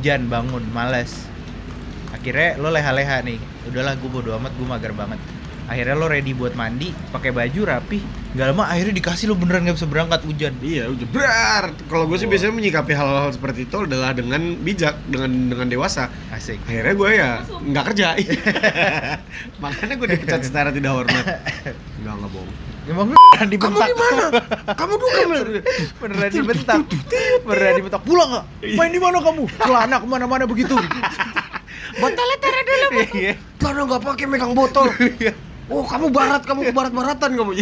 hujan bangun males akhirnya lo leha-leha nih udahlah gue bodo amat gue mager banget akhirnya lo ready buat mandi pakai baju rapi nggak lama akhirnya dikasih lo beneran nggak bisa berangkat hujan Iya, udah berar. Kalau gue sih Wah. biasanya menyikapi hal-hal seperti itu adalah dengan bijak, dengan dengan dewasa. asik Akhirnya gue ya nggak kerja. Makanya gue dipecat secara tidak hormat. Enggak, enggak bohong. Emang lu beneran Kamu dibentak di mana? Kamu duga beneran dibentak beneran dibentak pulang nggak main di mana kamu celana ke mana-mana begitu Botolnya taruh dulu. Iya. Karena nggak pakai megang botol. Oh, kamu barat, kamu barat-baratan kamu.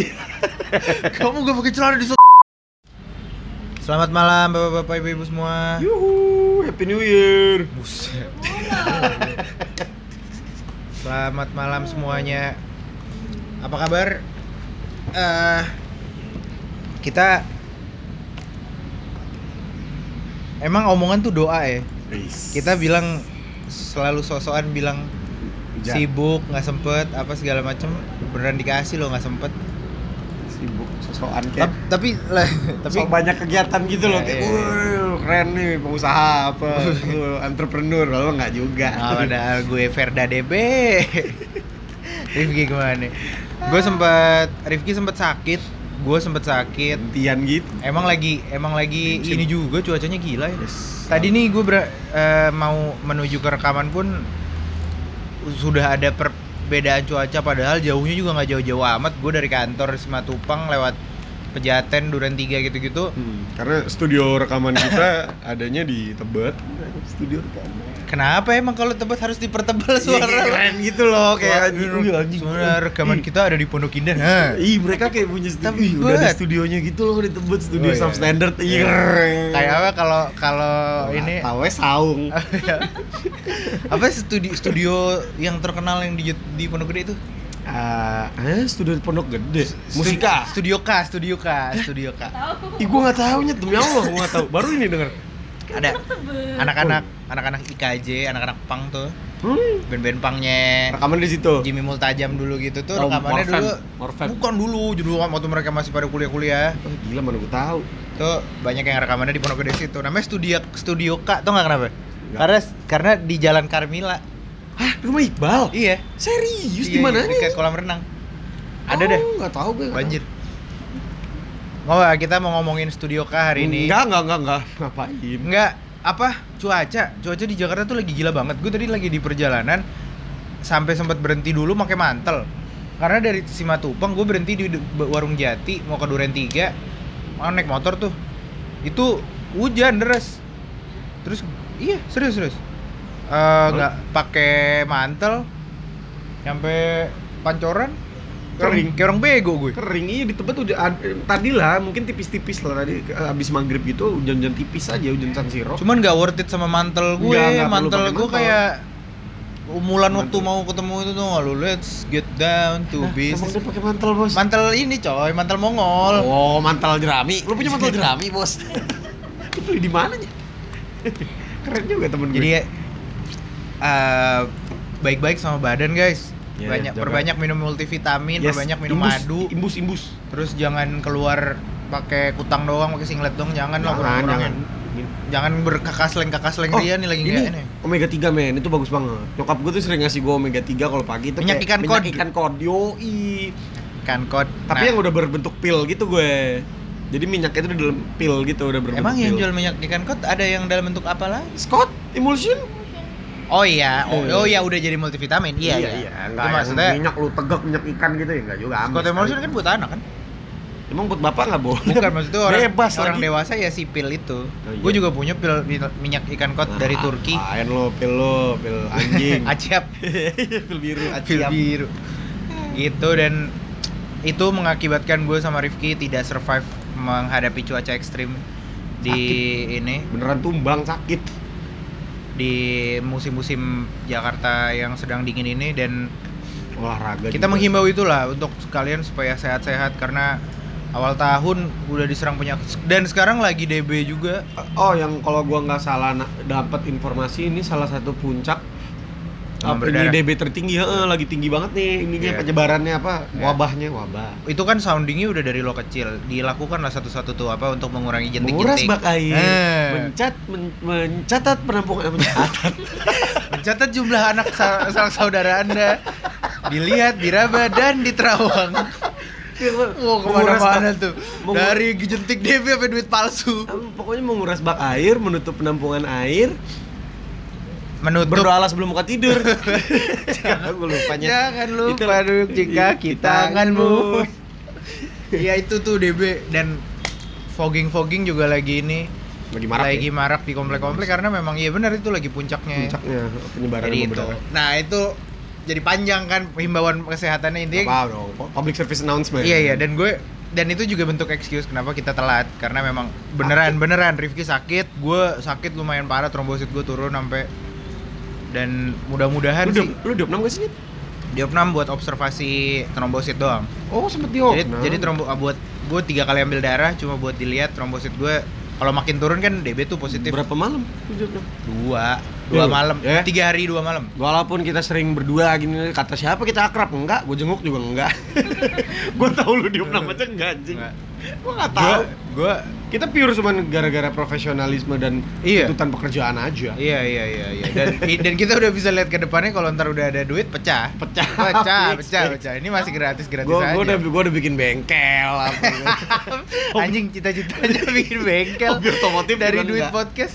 kamu gak pakai celana di Selamat malam bapak-bapak ibu-ibu semua. Yuhu, Happy New Year. Buset. Selamat malam semuanya. Apa kabar? Eh kita Emang omongan tuh doa ya. Kita bilang selalu sosokan bilang Ja- sibuk nggak sempet apa segala macem. Beneran dikasih lo nggak sempet. Sibuk sosokan kayak Tap- tapi lah tapi tapi banyak kegiatan gitu loh. Iya, kayak iya, iya. "Wih, keren nih pengusaha apa entrepreneur. Lalu nggak juga. Ah, padahal gue Verda DB Rifki gimana nih? Gue sempet Rifki sempet sakit Gue sempet sakit. Gantian gitu. Emang lagi Emang lagi ini juga cuacanya gila ya. Tadi nih gue ber- eh, mau menuju ke rekaman pun Sudah ada perbedaan cuaca Padahal jauhnya juga nggak jauh-jauh amat. Gue dari kantor Simatupang lewat Pejaten, Duren 3 gitu-gitu. Hmm, karena studio rekaman kita adanya di Tebet. Studio rekaman Kenapa emang kalau tebet harus dipertebal Iya, suara? kayak keren gitu loh kayak Wah, "Wih, anjing." Sebenarnya rekaman kita ada di Pondok Indah. Hah. Ih, mereka kayak punya studio. Ih, udah ada studionya gitu loh di Tebet, studio Oh, iya. substandard. Iya. Kayak apa kalau kalau ini tahu saung. apa studio studio yang terkenal yang di di Pondok Gede itu? Ah, eh, studio di Pondok Gede. Musika. Studio K, Studio K, Studio K. Ih, gua nggak tahu nyet demi Allah, gua nggak tahu. Baru ini denger. Ada anak-anak anak-anak IKJ, anak-anak pang tuh. Hmm, Band-band pangnya rekaman di situ. Jimmy Multajam dulu gitu tuh Oh, rekamannya Morfem. dulu Morfem. bukan dulu dulu waktu mereka masih pada kuliah-kuliah Oh, gila mana gua tahu. tuh banyak yang rekamannya di Pondok Gede situ namanya studio studio K tuh nggak kenapa Nggak. karena karena di Jalan Karmila Hah, rumah Iqbal? iya Serius Iya, di mananya? dekat kolam renang ada deh Oh, nggak tahu gue. banjir Nggak, kita mau ngomongin studio K hari ini? Enggak, enggak, enggak, enggak. Ngapain? Enggak, apa? Cuaca. Cuaca di Jakarta tuh lagi gila banget. Gue tadi lagi di perjalanan sampai sempat berhenti dulu pakai mantel. Karena dari Simatupang gue berhenti di warung Jati mau ke Duren 3 mau naik motor tuh. Itu hujan deras. Terus iya serius serius. Eh, nggak pakai mantel. Sampai pancoran Kering. kayak orang bego gue. Kering iya di tempat udah ad- tadi lah mungkin tipis-tipis lah tadi habis maghrib gitu hujan-hujan tipis aja hujan San Siro cuman nggak worth it sama mantel gue. Nggak perlu mantel gue mantel. kayak umulan Mantel. waktu mau ketemu itu tuh lu let's get down to emang business. dia pakai mantel bos? Mantel ini coy mantel mongol. Oh mantel jerami. Lu punya mantel jerami bos? Lu beli di mana nya keren juga temen gue. Jadi eh, baik-baik sama badan guys Ya, banyak jaga. perbanyak minum multivitamin Yes, perbanyak minum imbus, madu imbus imbus. Terus jangan keluar pakai kutang doang pakai singlet dong jangan lah jangan jangan. Jangan berkakas leng kakas leng Oh, dia nih lagi ini omega 3 men. Itu bagus banget. Nyokap gue tuh sering ngasih gue omega 3 kalau pagi itu Minyak ikan minyak kod. ikan kod yoi. Kan kod tapi Nah, yang udah berbentuk pil gitu gue. Jadi minyaknya itu di dalam pil gitu udah berbentuk emang yang pil. jual minyak ikan kod ada yang dalam bentuk apa lagi? Scott emulsion Oh iya, oh, Iya. oh iya udah jadi multivitamin. Iya, iya. iya Itu enggak yang maksudnya minyak lu tegak minyak ikan gitu ya enggak juga Scott emulsion kali. kan buat anak kan? emang buat bapak nggak boleh Bukan maksudnya orang Bebas orang lagi. dewasa ya si pil itu. iya. Gue juga punya pil pil- minyak ikan kod dari Nah, Turki. Apain lo pil lo pil anjing Aciap, pil biru pil aciap biru. Gitu dan itu mengakibatkan gue sama Rifki tidak survive menghadapi cuaca ekstrim di ini beneran tumbang sakit di musim-musim Jakarta yang sedang dingin ini dan olahraga kita juga. menghimbau itulah untuk kalian supaya sehat-sehat karena awal tahun udah diserang penyakit dan sekarang lagi DB juga oh yang kalau gua nggak salah dapat informasi ini salah satu puncak Apa ini. DB tertinggi, heeh, lagi tinggi banget nih ininya Iya. penyebarannya apa? Iya. Wabahnya, wabah. itu kan soundingnya udah dari lo kecil dilakukan lah satu-satu tuh apa untuk mengurangi Menguras jentik-jentik bak air, Eh. mencat, men- mencatat penampungan, eh, mencatat. mencatat jumlah anak sa- sanak saudara anda dilihat diraba dan diterawang Wow, Menguras ke mana-mana bak- tuh mengu- dari jentik DB sampai duit palsu Pokoknya menguras bak air, menutup penampungan air, menutup berdoa sebelum buka tidur. Jangan lupanya. Jangan lupa Itu- duduk jika i- kita tanganmu. ya itu tuh DB dan fogging fogging juga lagi ini Lagi marak lagi ya? marak di komplek-komplek karena memang iya benar itu lagi puncaknya. puncaknya penyebaran Jadi itu. Nah itu jadi panjang kan himbauan kesehatannya intinya. Apa dong? Public service announcement. Iya iya dan gue dan itu juga bentuk excuse kenapa kita telat karena memang beneran beneran Rifki sakit, gue sakit lumayan parah trombosit gue turun sampai dan mudah-mudahan Lu sih diop, lu diopnam gak sih? Diopnam buat observasi trombosit doang. Oh, sempet diopnam. Jadi, jadi trombo ah, buat gue tiga kali ambil darah cuma buat dilihat trombosit gue kalau makin turun kan DB tuh positif Berapa malam dua dua Iya. malam Eh? tiga hari dua malam Walaupun kita sering berdua gini, kata siapa kita akrab? Enggak, gue jenguk juga enggak. gue tahu lu diopnam aja enggak anjing. Gue enggak gue tahu. gue Kita pure cuma gara-gara profesionalisme dan Iya. tuntutan pekerjaan aja. iya iya iya iya dan dan kita udah bisa lihat ke depannya kalau ntar udah ada duit pecah Pecah. pecah pecah pecah ini masih gratis gratis Gue aja gue udah gue udah bikin bengkel apa. anjing cita-citanya bikin bengkel otomotif dari duit enggak. podcast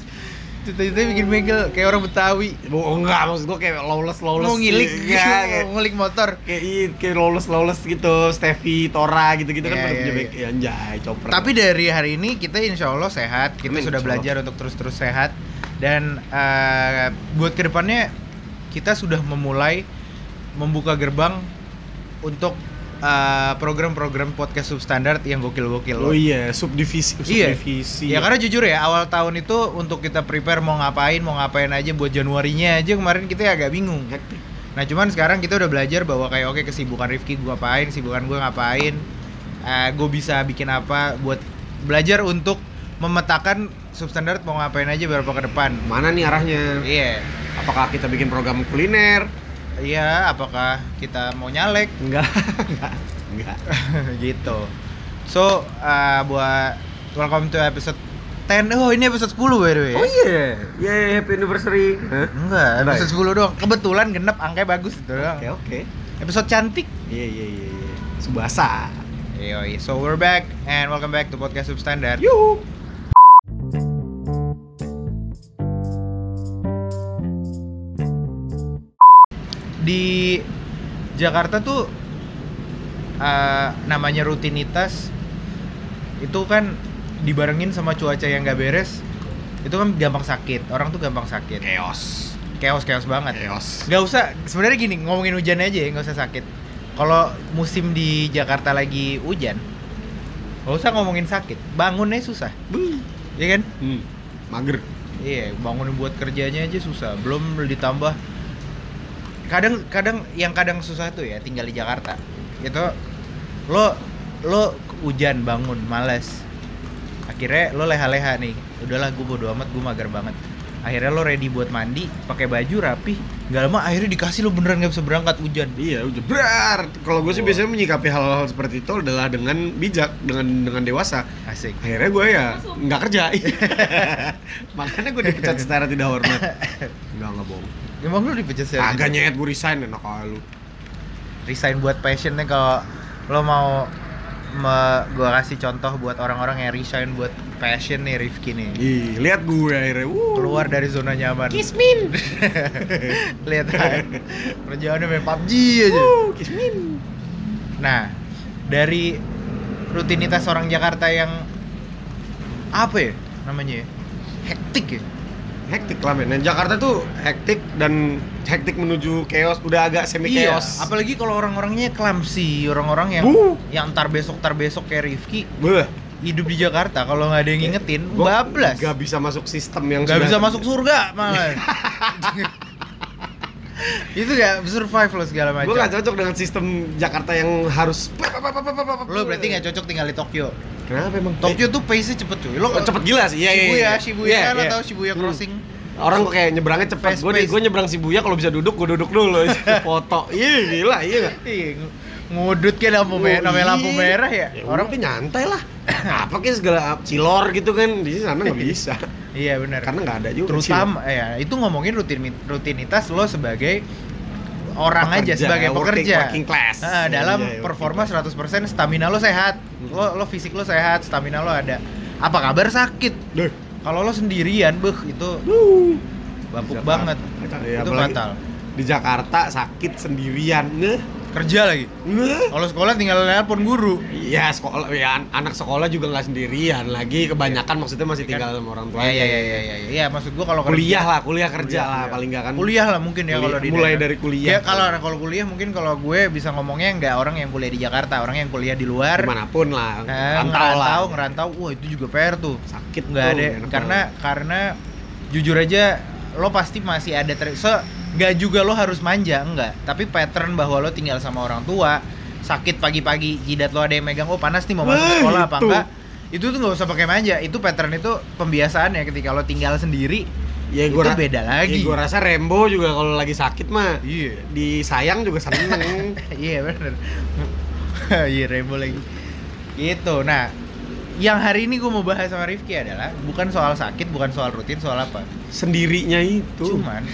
cita-citanya bikin bengkel kayak orang Betawi Oh, enggak, maksud gue kayak lawless lawless. mau ngilik Enggak, kayak, ngulik motor kayak kayak lawless lawless gitu, Steffi, Tora gitu-gitu kan Iya, pada iya, punya iya. bengkel. Ya, anjay. Tapi dari hari ini kita insya Allah sehat, kita Amin, sudah belajar untuk terus-terus sehat dan eh, buat ke depannya kita sudah memulai membuka gerbang untuk eh, program-program podcast substandard yang gokil-gokil. Oh iya, subdivisi, Iya. subdivisi. Ya karena jujur ya awal tahun itu untuk kita prepare mau ngapain mau ngapain aja buat Januarinya aja kemarin kita agak bingung. Nah cuman sekarang kita udah belajar bahwa kayak oke kesibukan Rifki gue ngapain, kesibukan gue ngapain, gue bisa bikin apa buat belajar untuk memetakan substandard mau ngapain aja beberapa ke depan. Mana nih arahnya? Iya, Apakah kita bikin program kuliner? Iya. Apakah kita mau nyalek Enggak, enggak, enggak. gitu? So uh, buat welcome to episode 10 Oh ini episode 10 by the way. Oh iya, yeah, happy anniversary. Hah? Enggak, episode 10 doang. Kebetulan genep angkanya bagus itu doang. Oke, oke. Episode cantik. Iya, iya, iya, iya. Subasa. Yoi, so we're back and welcome back to podcast substandard. Yuk. Di Jakarta tuh uh, namanya rutinitas itu kan dibarengin sama cuaca yang gak beres itu kan gampang sakit orang tuh gampang sakit Chaos. chaos chaos banget Chaos. nggak usah sebenarnya gini ngomongin hujan aja ya nggak usah sakit kalau musim di Jakarta lagi hujan nggak usah ngomongin sakit bangunnya susah Buh. ya kan Hmm. Mager. Iya, bangun buat kerjanya aja susah. Belum ditambah kadang kadang yang kadang susah tuh ya tinggal di Jakarta. Itu lo lo hujan bangun males. Akhirnya lo leha-leha nih. Udahlah gue bodo amat, gue mager banget. Akhirnya lo ready buat mandi, pakai baju rapi. Gak lama akhirnya dikasih lo beneran gak bisa berangkat hujan. Iya, udah berar. Kalau gue sih biasanya menyikapi hal-hal seperti itu adalah dengan bijak, dengan dengan dewasa. Asik. Akhirnya gue ya nggak kerja. Makanya gue dipecat secara tidak hormat. Enggak, enggak bohong. Emang lo dipecat sih? Agak nyet gue resign enak aja lu. resign buat passionnya kalau lo mau me, gua kasih contoh buat orang-orang yang resign buat passion nih Rifki nih Ih, lihat gue akhirnya. Wuh. keluar dari zona nyaman Kismin. lihat aja kerjaannya main PUBG aja Wuh, Kismin. nah dari rutinitas orang Jakarta yang apa ya namanya ya hektik ya Hektik lah men. Jakarta tuh hektik dan hektik menuju chaos udah agak semi iya chaos. apalagi kalau orang-orangnya clumsy orang-orang yang Bu. yang tar besok tar besok kayak Rifki Beuh. hidup di Jakarta kalau nggak ada yang ngingetin Gua bablas Gak bisa masuk sistem yang nggak sudah- bisa masuk surga malah itu gak survive lo segala macam Gue gak cocok dengan sistem Jakarta yang harus lo berarti nggak cocok tinggal di Tokyo Kenapa emang? Tokyo tuh pace nya cepet cuy lo Oh, cepet gila sih. Iya, iya, Shibuya iya. Shibuya Iya, kan iya. atau Shibuya Hmm. Crossing Orang kok kayak nyebrangnya cepet. Gue gue nyebrang Shibuya kalau bisa duduk, gue duduk dulu. Foto. Iya, gila, iya? Iya, ng- ngudut kayak lampu merah, Oh, namanya lampu iya. merah ya. Orang tuh nyantai lah. Apa kayak segala cilor gitu kan di sana nggak bisa. Iya benar. Karena nggak ada juga. Terutama ya itu ngomongin rutin rutinitas lo sebagai orang aja Pekerja, sebagai working- pekerja. working class. Ah, Iya, dalam iya, performa working 100% stamina lo sehat. Lo lo fisik lo sehat, stamina lo ada. Apa kabar sakit? Kalau lo sendirian, beuh itu Duh. bapuk Jakarta. banget. Iya, itu fatal. Di Jakarta sakit sendirian. Ngeh. Kerja lagi. Ngeh. Kalau sekolah tinggal nelpon guru. Iya sekolah ya an- anak sekolah juga nggak sendirian lagi kebanyakan maksudnya masih Kan- tinggal sama orang tua Iya iya iya iya iya. Iya, maksud gua kalau kuliah kerja- lah kuliah kerja Kuliah, lah iya. paling nggak kan kuliah lah mungkin ya kalau di mulai daerah. dari kuliah. Ya kalau kalau kuliah mungkin kalau gue bisa ngomongnya nggak orang yang kuliah di Jakarta, orang yang kuliah di luar. di mana pun lah Eh, rantau ngerantau, lah ngerantau, wah itu juga PR tuh. sakit Nggak ada karena karena jujur aja lo pasti masih ada ter so, nggak juga lo harus manja enggak, tapi pattern bahwa lo tinggal sama orang tua, sakit pagi-pagi, jidat lo ada yang megang, oh panas nih mau masuk Wah, sekolah apa itu. enggak? Itu tuh nggak usah pakai manja, itu pattern itu pembiasaan ya ketika lo tinggal sendiri. ya itu gua ra- beda lagi. ya, gua rasa Rembo juga kalau lagi sakit mah Iya. disayang juga seneng Iya bener Iya Rebo lagi Gitu Nah Yang hari ini gue mau bahas sama Rifki adalah Bukan soal sakit Bukan soal rutin Soal apa? Sendirinya itu. Cuman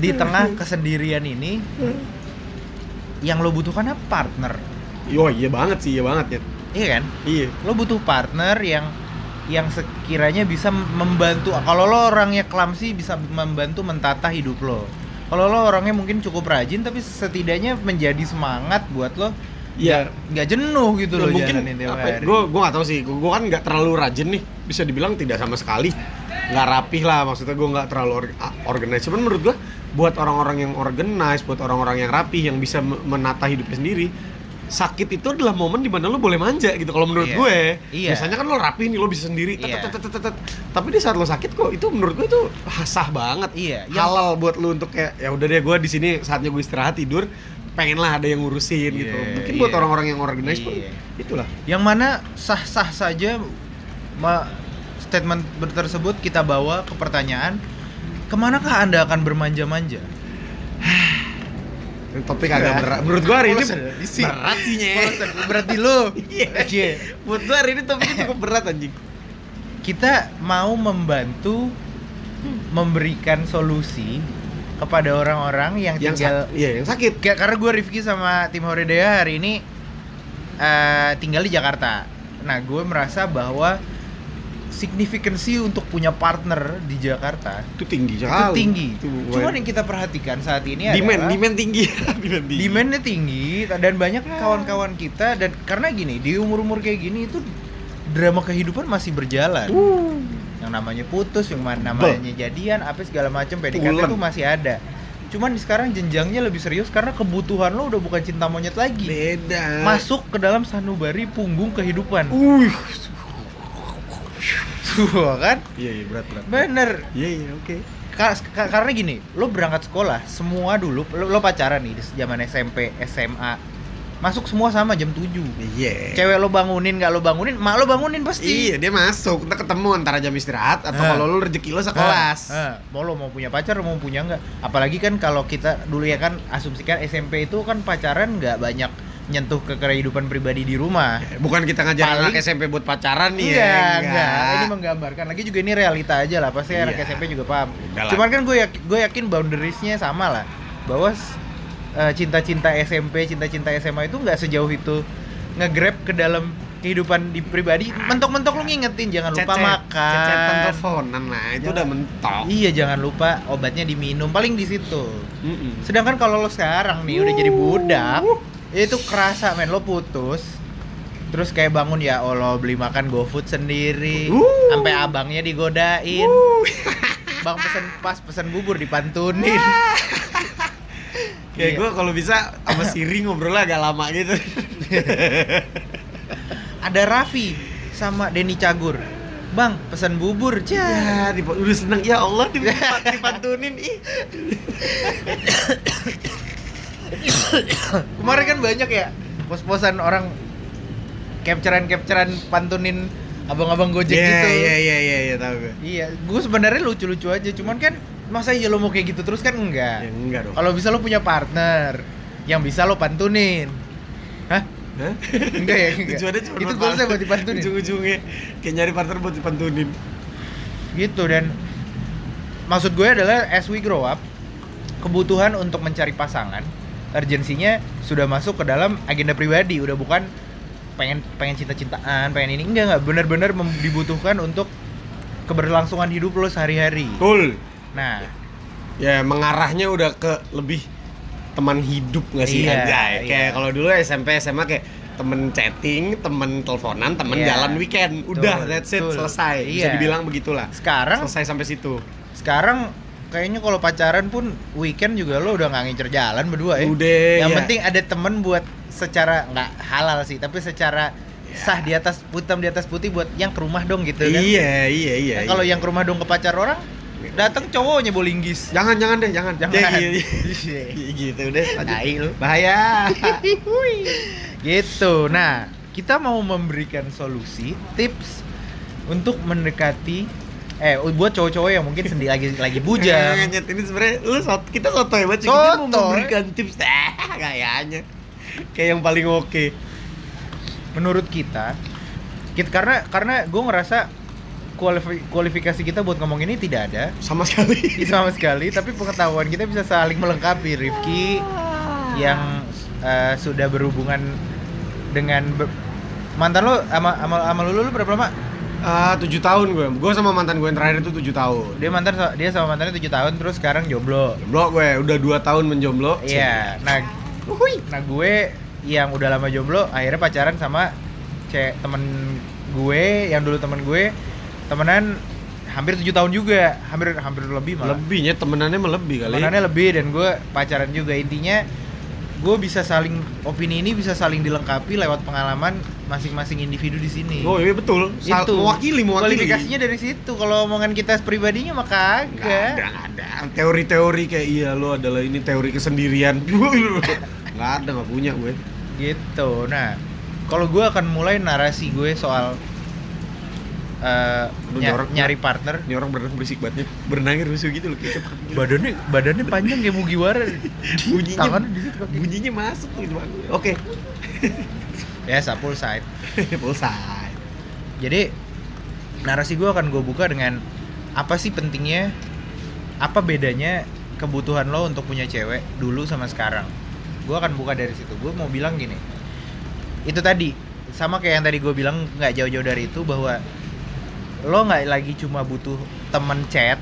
Di tengah kesendirian ini Yang lo butuhkan apa? Partner. Yo iya banget sih iya banget ya Iya kan? Iya. Lo butuh partner yang Yang sekiranya bisa membantu Kalau lo orangnya clumsy Bisa membantu mentata hidup lo. Kalau lo orangnya mungkin cukup rajin tapi setidaknya menjadi semangat buat lo Iya. nggak jenuh gitu Ya, loh mungkin apa gue gue nggak tahu sih. Gue kan nggak terlalu rajin nih. Bisa dibilang tidak sama sekali. Nggak rapih lah maksudnya gue nggak terlalu or, organize cuman menurut gue buat orang-orang yang organize buat orang-orang yang rapih yang bisa me- menata hidupnya sendiri sakit itu adalah momen di mana lo boleh manja gitu. Kalau menurut Iya. gue Iya. biasanya kan lo rapih nih lo bisa sendiri. Iya. tapi di saat lo sakit kok itu menurut gue itu sah banget. Iya, halal buat lo untuk kayak ya udah deh gue di sini saatnya gue istirahat tidur pengen lah ada yang ngurusin gitu Iya, mungkin buat iya. orang-orang yang organize pun Iya. itulah yang mana sah-sah saja ma- statement tersebut kita bawa ke pertanyaan ke manakah anda akan bermanja-manja topik agak berat menurut gua hari ini ya? Isi. berat sih Nye. Bosen, berat di Iya. Iya. menurut gua hari ini topiknya cukup berat anjing kita mau membantu memberikan solusi kepada orang-orang yang yang tinggal iya yang sakit. Kayak- karena gue Rifki sama tim Horidea hari ini eh, tinggal di Jakarta. Nah, gue merasa bahwa signifikansi untuk punya partner di Jakarta itu tinggi itu sekali. tinggi. Itu Cuman bukan- yang kita perhatikan saat ini demand adalah demand tinggi. Demand tinggi. Demandnya tinggi dan banyak kawan-kawan kita dan karena gini di umur-umur kayak gini itu drama kehidupan masih berjalan. Uh, Yang namanya putus, yang ma- namanya jadian, apa segala macam PDKT itu masih ada. Cuman sekarang jenjangnya lebih serius karena kebutuhan lo udah bukan cinta monyet lagi. beda Masuk ke dalam sanubari punggung kehidupan. uh Wah, kan? iya iya berat berat Bener. iya iya oke Ka- ka- karena gini, lo berangkat sekolah, semua dulu lo, lo pacaran nih di zaman SMP, SMA. Masuk semua sama jam 7. iya Cewek lo bangunin, nggak lo bangunin, mak lo bangunin pasti. iya dia masuk kita ketemu antara jam istirahat atau Ah. kalau lu rezeki lo sekelas Ah, ah. mau lo mau punya pacar mau punya nggak apalagi kan kalau kita dulu ya kan asumsikan SMP itu kan pacaran nggak banyak nyentuh ke kehidupan pribadi di rumah bukan kita ngajarin Paling- anak SMP buat pacaran nih Iya, ya enggak. Ini menggambarkan. Lagi juga ini realita aja lah. Pasti anak Iya. SMP juga paham. Udah lah. Cuman kan gue yakin, gue yakin boundariesnya sama lah. Bahwa eh, cinta-cinta SMP, cinta-cinta SMA itu nggak sejauh itu nge-grab ke dalam kehidupan di pribadi. Mentok-mentok lu ngingetin jangan lupa Cecet- makan. cecetan teleponan nah itu Jangan- udah mentok Iya, jangan lupa obatnya diminum. Paling di situ. Mm-mm. Sedangkan kalau lo sekarang nih udah jadi budak, itu kerasa men lo putus. Terus kayak bangun ya Allah beli makan GoFood sendiri. Uh. Sampai abangnya digodain. Bang pesen pas pesen bubur dipantunin. Kayak Iya. gue kalau bisa sama Siri ngobrolnya agak lama gitu. Ada Raffi sama Denny Cagur. Bang, pesen bubur. ya, Cah. dipa- udah seneng ya Allah dipa- dipantunin ih. Kemarin kan banyak ya pos-posan orang capturean-capturean pantunin abang-abang gojek Iya, gitu Iya iya iya iya tahu gue. iya gue sebenarnya lucu-lucu aja cuman kan masa iya lo mau kayak gitu terus kan Ya enggak enggak dong. kalau bisa lo punya partner yang bisa lo pantunin hah Hah? enggak ya enggak. Tujuannya cuma itu goalsnya partner. buat dipantunin Ujung-ujungnya kayak nyari partner buat dipantunin. gitu dan maksud gue adalah as we grow up kebutuhan untuk mencari pasangan urgensinya sudah masuk ke dalam agenda pribadi udah bukan pengen pengen cinta-cintaan pengen ini enggak enggak benar-benar dibutuhkan untuk keberlangsungan hidup lo sehari-hari Cool. Nah Ya mengarahnya udah ke lebih teman hidup nggak sih Iya, anjay? iya. Kayak kalau dulu SMP SMA kayak temen chatting, temen teleponan, temen Iya. jalan weekend. Udah, Betul, that's it, betul. selesai. Bisa Iya. dibilang begitulah. sekarang Selesai sampai situ. sekarang kayaknya kalau pacaran pun weekend juga lo udah nggak ngincer jalan berdua ya Udah. yang ya. penting ada temen buat secara nggak halal sih tapi secara Ya. sah di atas hitam di atas putih buat yang ke rumah dong gitu kan Iya, iya, iya. Nah, kalau iya. yang ke rumah dong ke pacar orang datang cowoknya bolinggis jangan jangan deh, jangan. Jangan. Ya, iya, iya. Iya, gitu deh. Tai lu. Bahaya. gitu nah kita mau memberikan solusi tips untuk mendekati eh buat cowok-cowok yang mungkin sendi lagi lagi bujang Nyet, ini sebenarnya lu sot, kita sotoy banget sih. Kita mau memberikan tips eh kayaknya. Kayak yang paling oke. menurut kita kita karena karena gue ngerasa kualifi- kualifikasi kita buat ngomong ini tidak ada. Sama sekali. sama sekali. Tapi pengetahuan kita bisa saling melengkapi. Rifki yang eh, sudah berhubungan dengan be- mantan lo sama sama, sama lulu lu berapa lama? Ah, tujuh tahun gue. Gue sama mantan gue yang terakhir itu tujuh tahun. dia mantan dia sama mantannya tujuh tahun terus sekarang jomblo. Jomblo gue, udah dua tahun menjomblo. iya. Nah nah gue yang udah lama jomblo akhirnya pacaran sama cek temen gue yang dulu temen gue temenan hampir tujuh tahun juga hampir hampir lebih malah Lebihnya temenannya melebih kali. temenannya lebih dan gue pacaran juga intinya gue bisa saling opini ini bisa saling dilengkapi lewat pengalaman masing-masing individu di sini Oh iya betul. Sal- itu mewakili, mewakili. kualifikasinya dari situ kalau omongan kita pribadinya mah Nggak ada, nggak ada. Teori-teori kayak iya lo adalah ini teori kesendirian. nggak ada, nggak punya gue. gitu nah kalau gue akan mulai narasi gue soal Aduh, ny- jorok, nyari partner Ini orang berenang berisik banget. Berenangnya rusuh gitu loh kayak badannya badannya panjang kayak Mugiwara bunyinya tangan bunyinya masuk gitu. Oke. ya sapul side Pulsai. jadi narasi gue akan gue buka dengan apa sih pentingnya apa bedanya kebutuhan lo untuk punya cewek dulu sama sekarang gue akan buka dari situ gue mau bilang gini itu tadi sama kayak yang tadi gue bilang nggak jauh-jauh dari itu bahwa lo nggak lagi cuma butuh temen chat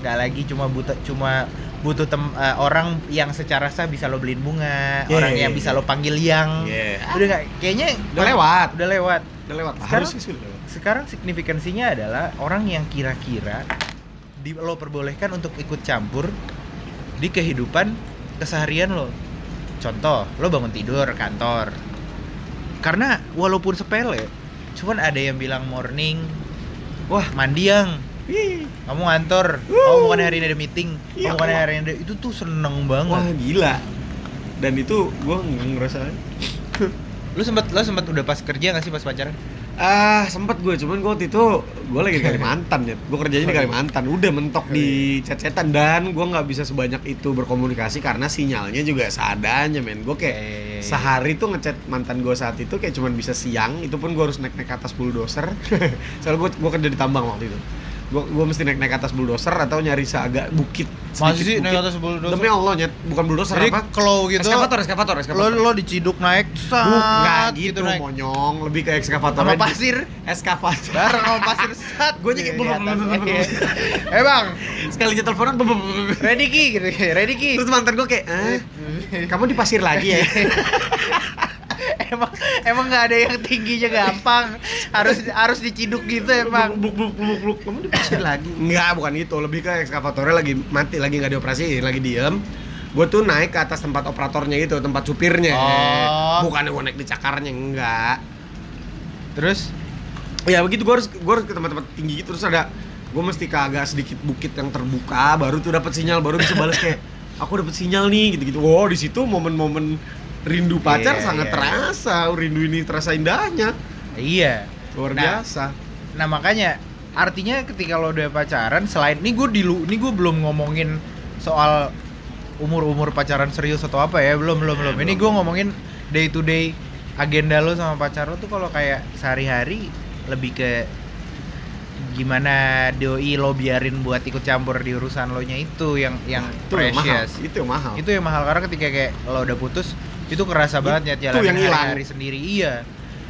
nggak lagi cuma butuh cuma butuh tem eh, orang yang secara sah bisa lo beliin bunga Yeah, orang yeah, yang bisa yeah. lo panggil yang Iya. udah nggak kayaknya Udah lewat. udah lewat Udah lewat. Sekarang- sih lewat. sekarang signifikansinya adalah orang yang kira-kira di lo perbolehkan untuk ikut campur di kehidupan keseharian lo. Contoh, lo bangun tidur kantor. Karena walaupun sepele, cuman ada yang bilang morning, wah mandi yang, Wih. kamu ngantor, Wuh. kamu bukan hari ini ada meeting, Ya kamu bukan hari ini ada itu tuh seneng Wah banget. gila. Dan itu gue ngerasa. Lu sempet lo sempet udah pas kerja gak sih pas pacaran? Ah sempet gue, cuman gue waktu itu gue lagi di Kalimantan ya. Gue kerjanya di Kalimantan, udah mentok di chat-chatan dan gue nggak bisa sebanyak itu berkomunikasi karena sinyalnya juga seadanya men. Gue kayak Iya, iya, iya. sehari tuh ngechat mantan gue saat itu kayak cuman bisa siang, itu pun gue harus naik-naik ke atas bulldozer. Soalnya gue gue kerja di tambang waktu itu. Gue gue mesti naik-naik ke atas bulldozer atau nyari seagak bukit. Masih sih naik atas bulldozer? Demi Allah nyet, bukan bulldozer Jadi apa? kalau gitu Eskavator, eskavator, lo eskavator. lo diciduk naik sat, nggak gitu, naik monyong, lebih kayak ekskavator. sama pasir Eskavator. bareng sama pasir sat Gua bum, bum. eh bang Sekali aja teleponan, ready ki gitu ready ki terus mantan gue kayak, eh, kamu di pasir lagi ya? emang emang nggak ada yang tingginya gampang harus harus diciduk gitu emang Bluk, bluk, bluk, bluk. Kamu di pasir lagi? Enggak, bukan itu. Lebih ke ekskavatornya lagi mati, lagi nggak dioperasi, lagi diem. Gue tuh naik ke atas tempat operatornya gitu, tempat supirnya. Oh. Bukan gue naik di cakarnya, enggak. terus Ya begitu gue harus gue harus ke tempat-tempat tinggi gitu terus ada gue mesti ke agak sedikit bukit yang terbuka baru tuh dapat sinyal baru bisa balas kayak aku dapat sinyal nih gitu-gitu. Wow, di situ momen-momen rindu pacar Iya, sangat iya. terasa. Rindu ini terasa indahnya. iya Luar Nah, biasa. nah makanya artinya ketika lo udah pacaran selain ini gue dilu ini gue belum ngomongin soal umur umur pacaran serius atau apa ya belum belum belum ini gue ngomongin day to day agenda lo sama pacar lo tuh kalau kayak sehari-hari lebih ke gimana doi lo biarin buat ikut campur di urusan lo nya itu yang yang itu yang mahal precious itu yang mahal itu yang mahal karena ketika kayak lo udah putus itu kerasa banget ya yang hilang. hari sendiri iya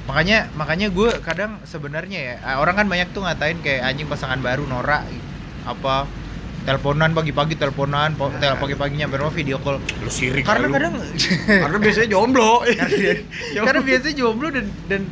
makanya makanya gue kadang sebenarnya ya ah, orang kan banyak tuh ngatain kayak anjing pasangan baru norak apa teleponan pagi-pagi teleponan po- tel pagi-pagi nyampe video call lu sirik karena lu. kadang karena biasanya jomblo karena biasanya jomblo dan dan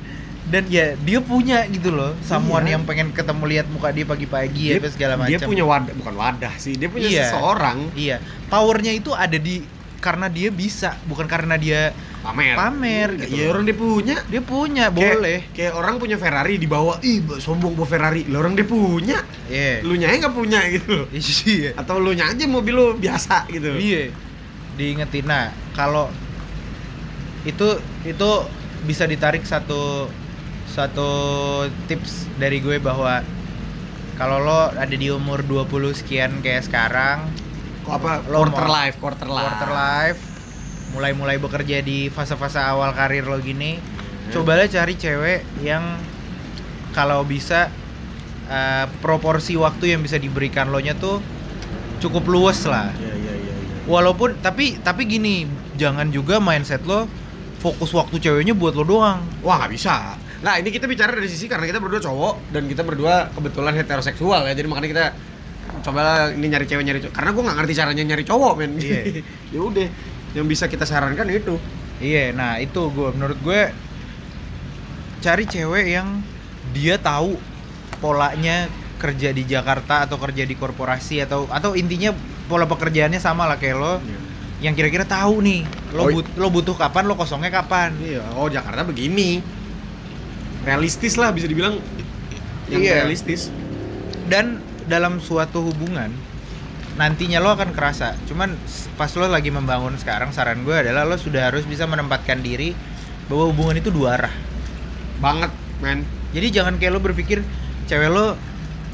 dan ya dia punya gitu loh someone Iya. yang pengen ketemu lihat muka dia pagi-pagi apa segala macam dia punya wadah bukan wadah sih dia punya Iya. seseorang iya powernya itu ada di karena dia bisa bukan karena dia pamer. Pamer, Iya, gitu ya orang dia punya. Dia punya Kayak- boleh. kayak orang punya Ferrari dibawa ih sombong bawa Ferrari. Lah orang dia punya. Iya. Lu nya nggak punya gitu loh. Iya atau lu aja mobil lu biasa gitu iya. Diingetin. Nah kalau itu itu bisa ditarik satu satu tips dari gue bahwa kalau lo ada di umur 20 sekian kayak sekarang apa Lo quarter mau- life quarter life quarter life mulai-mulai bekerja di fase-fase awal karir lo gini cobalah cari cewek yang kalau bisa eh, proporsi waktu yang bisa diberikan lo nya tuh cukup luas lah Iya iya iya. iya. walaupun tapi tapi gini jangan juga mindset lo fokus waktu ceweknya buat lo doang Wah nggak bisa. Nah ini kita bicara dari sisi karena kita berdua cowok dan kita berdua kebetulan heteroseksual ya. Jadi makanya kita coba ini nyari cewek nyari cowok. Karena gue nggak ngerti caranya nyari cowok men. Iya. ya udah. Yang bisa kita sarankan itu. iya nah itu gue menurut gue cari cewek yang dia tahu polanya kerja di Jakarta atau kerja di korporasi atau atau intinya pola pekerjaannya sama lah kayak lo yang kira-kira tahu nih lo Oh, but- lo butuh kapan lo kosongnya kapan Iya. Oh Jakarta begini. Realistis lah bisa dibilang. Yang Iya. realistis. dan dalam suatu hubungan nantinya lo akan kerasa cuman pas lo lagi membangun sekarang saran gue adalah lo sudah harus bisa menempatkan diri bahwa hubungan itu dua arah Banget men. jadi jangan kayak lo berpikir cewek lo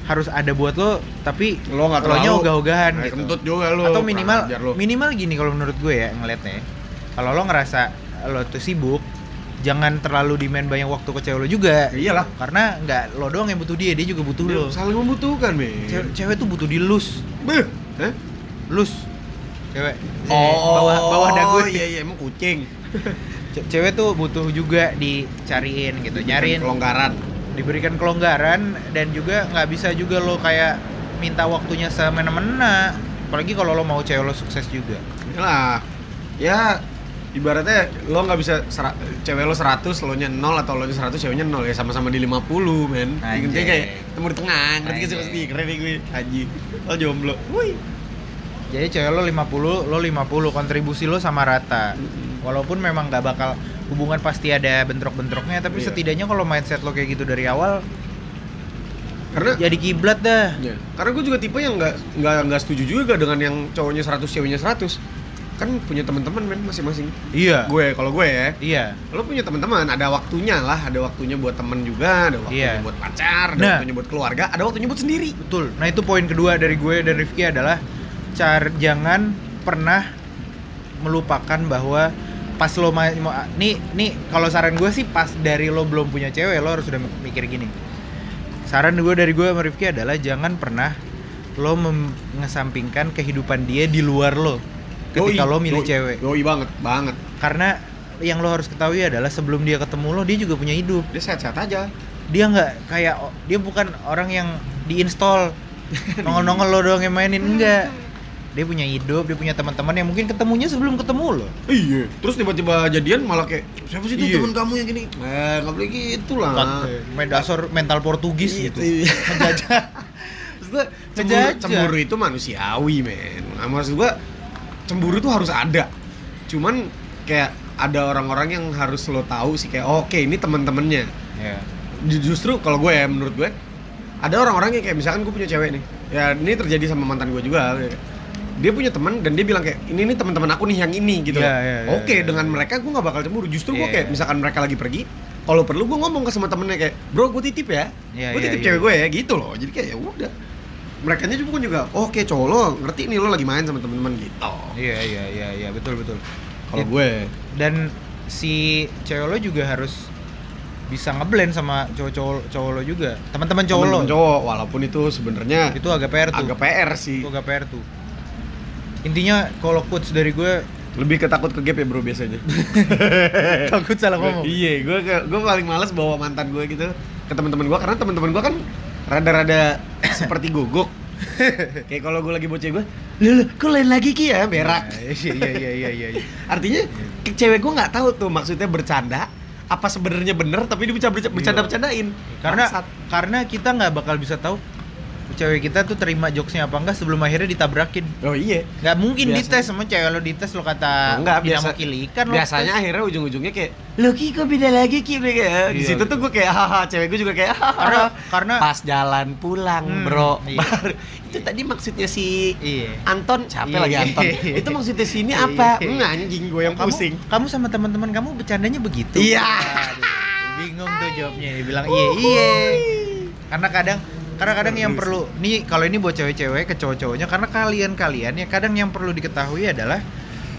harus ada buat lo tapi Lo nggak lo nya terlalu- ogah-ogahan Nah, gitu. kentut juga lo. atau minimal lo. minimal gini kalau menurut gue ya ngeliatnya kalau lo ngerasa lo tuh sibuk jangan terlalu demand banyak waktu ke cewek lo juga Ya iyalah. karena nggak lo doang yang butuh dia dia juga butuh lo Saling membutuhkan men. cewek, cewek tuh butuh dilus Beh. Hah? lus cewek Oh, bawah bawah dagu Iya iya emang kucing. Ce- cewek tuh butuh juga dicariin gitu nyariin kelonggaran. diberikan kelonggaran dan juga nggak bisa juga lo kayak minta waktunya semena-mena apalagi kalau lo mau cewek lo sukses juga Yalah. Ya ibaratnya lo nggak bisa cewek lo 100, lo nya 0 atau lo nya 100 ceweknya 0 ya sama-sama di 50 men. Intinya kayak temu di tengah, ngerti gak sih pasti keren nih gue. Haji. Lo jomblo. Wih. jadi cewek lo 50 lo 50 kontribusi lo sama rata walaupun memang nggak bakal hubungan pasti ada bentrok-bentroknya tapi Iya. setidaknya kalau mindset lo kayak gitu dari awal Karena jadi kiblat dah Ya, Karena gue juga tipe yang nggak nggak nggak setuju juga dengan yang cowoknya 100 ceweknya 100 kan punya teman-teman men masing-masing iya gue kalau gue ya iya lo punya teman-teman ada waktunya lah ada waktunya buat temen juga ada waktunya Iya. buat pacar ada Nah. waktunya buat keluarga ada waktunya buat sendiri Betul. Nah itu poin kedua dari gue dan Rifki adalah car jangan pernah melupakan bahwa pas lo ma- mau nih nih kalau saran gue sih pas dari lo belum punya cewek lo harus udah mikir gini. Saran gue dari gue sama Rifki adalah jangan pernah lo mengesampingkan kehidupan dia di luar lo ketika Yoi, lo milih yoi, cewek. yoi banget banget. Karena yang lo harus ketahui adalah sebelum dia ketemu lo dia juga punya hidup. dia sehat-sehat aja. Dia nggak kayak dia bukan orang yang diinstall. Nongol-nongol lo doang yang mainin enggak. Dia punya hidup dia punya teman-teman yang mungkin ketemunya sebelum ketemu lo. Iya terus tiba-tiba jadian malah kayak siapa sih tuh Iya. teman kamu yang gini eh nggak boleh gitu lah. Main dasar mental Portugis gitu. Iya. ngejajah Maksud gua, cemburu, cemburu itu manusiawi men. Nah, maksud gua cemburu tuh harus ada cuman kayak ada orang-orang yang harus lo tahu sih kayak oke ini teman-temannya ya Ju- justru kalau gue ya menurut gue ada orang-orang yang kayak misalkan gue punya cewek nih ya ini terjadi sama mantan gue juga kayak, dia punya teman dan dia bilang kayak ini nih teman-teman aku nih yang ini gitu Iya, loh. iya, iya, oke iya. dengan mereka gue nggak bakal cemburu justru gue Iya. kayak misalkan mereka lagi pergi kalau perlu gue ngomong ke sama temennya kayak bro gue titip ya Iya, gue iya, titip iya. cewek gue ya gitu loh jadi kayak ya udah mereka nya juga juga oh, oke cowok lo ngerti nih lo lagi main sama temen-temen gitu Iya iya iya iya betul betul. kalau It- gue Dan si cewek lo juga harus bisa ngeblend sama cowok-cowok cowok lo juga. Teman-teman cowok lo. temen cowok walaupun itu sebenarnya Itu agak PR tuh. agak PR sih Itu agak PR tuh. Intinya kalau quotes dari gue lebih ketakut ke gap ya bro biasanya takut salah ngomong. iya gue gue paling males bawa mantan gue gitu ke teman-teman gue karena teman-teman gue kan rada-rada seperti gogok kayak kalau gue lagi bocah gue lu lu kok lain lagi ki? Ya berak. Nah, Iya iya iya iya iya. iya. artinya ke cewek gue nggak tahu tuh maksudnya bercanda apa sebenarnya bener tapi dia bisa bercanda bercandain Karena karena kita nggak bakal bisa tahu cewek kita tuh terima jokesnya apa enggak sebelum akhirnya ditabrakin. oh iya Nggak mungkin Biasa. dites sama cewek lo dites lo kata Oh, enggak, biasa- kilikan lo biasanya tes. akhirnya ujung-ujungnya kayak lo ki kok beda lagi ki kayak di Iya, situ tuh gitu. gue kayak haha cewek gue juga kayak haha karena karena pas jalan pulang Hmm, bro iya. Baru- itu tadi maksudnya si iya. Anton siapa Iya. lagi Anton itu maksudnya sini apa Iya. Enggak, anjing gue yang kamu, pusing Kamu sama teman-teman kamu bercandanya begitu. Iya. Aduh, bingung tuh jawabnya. Dia bilang iya iya. Karena kadang karena kadang yang perlu nih kalau ini buat cewek-cewek ke cowok-cowoknya karena kalian-kalian ya kadang yang perlu diketahui adalah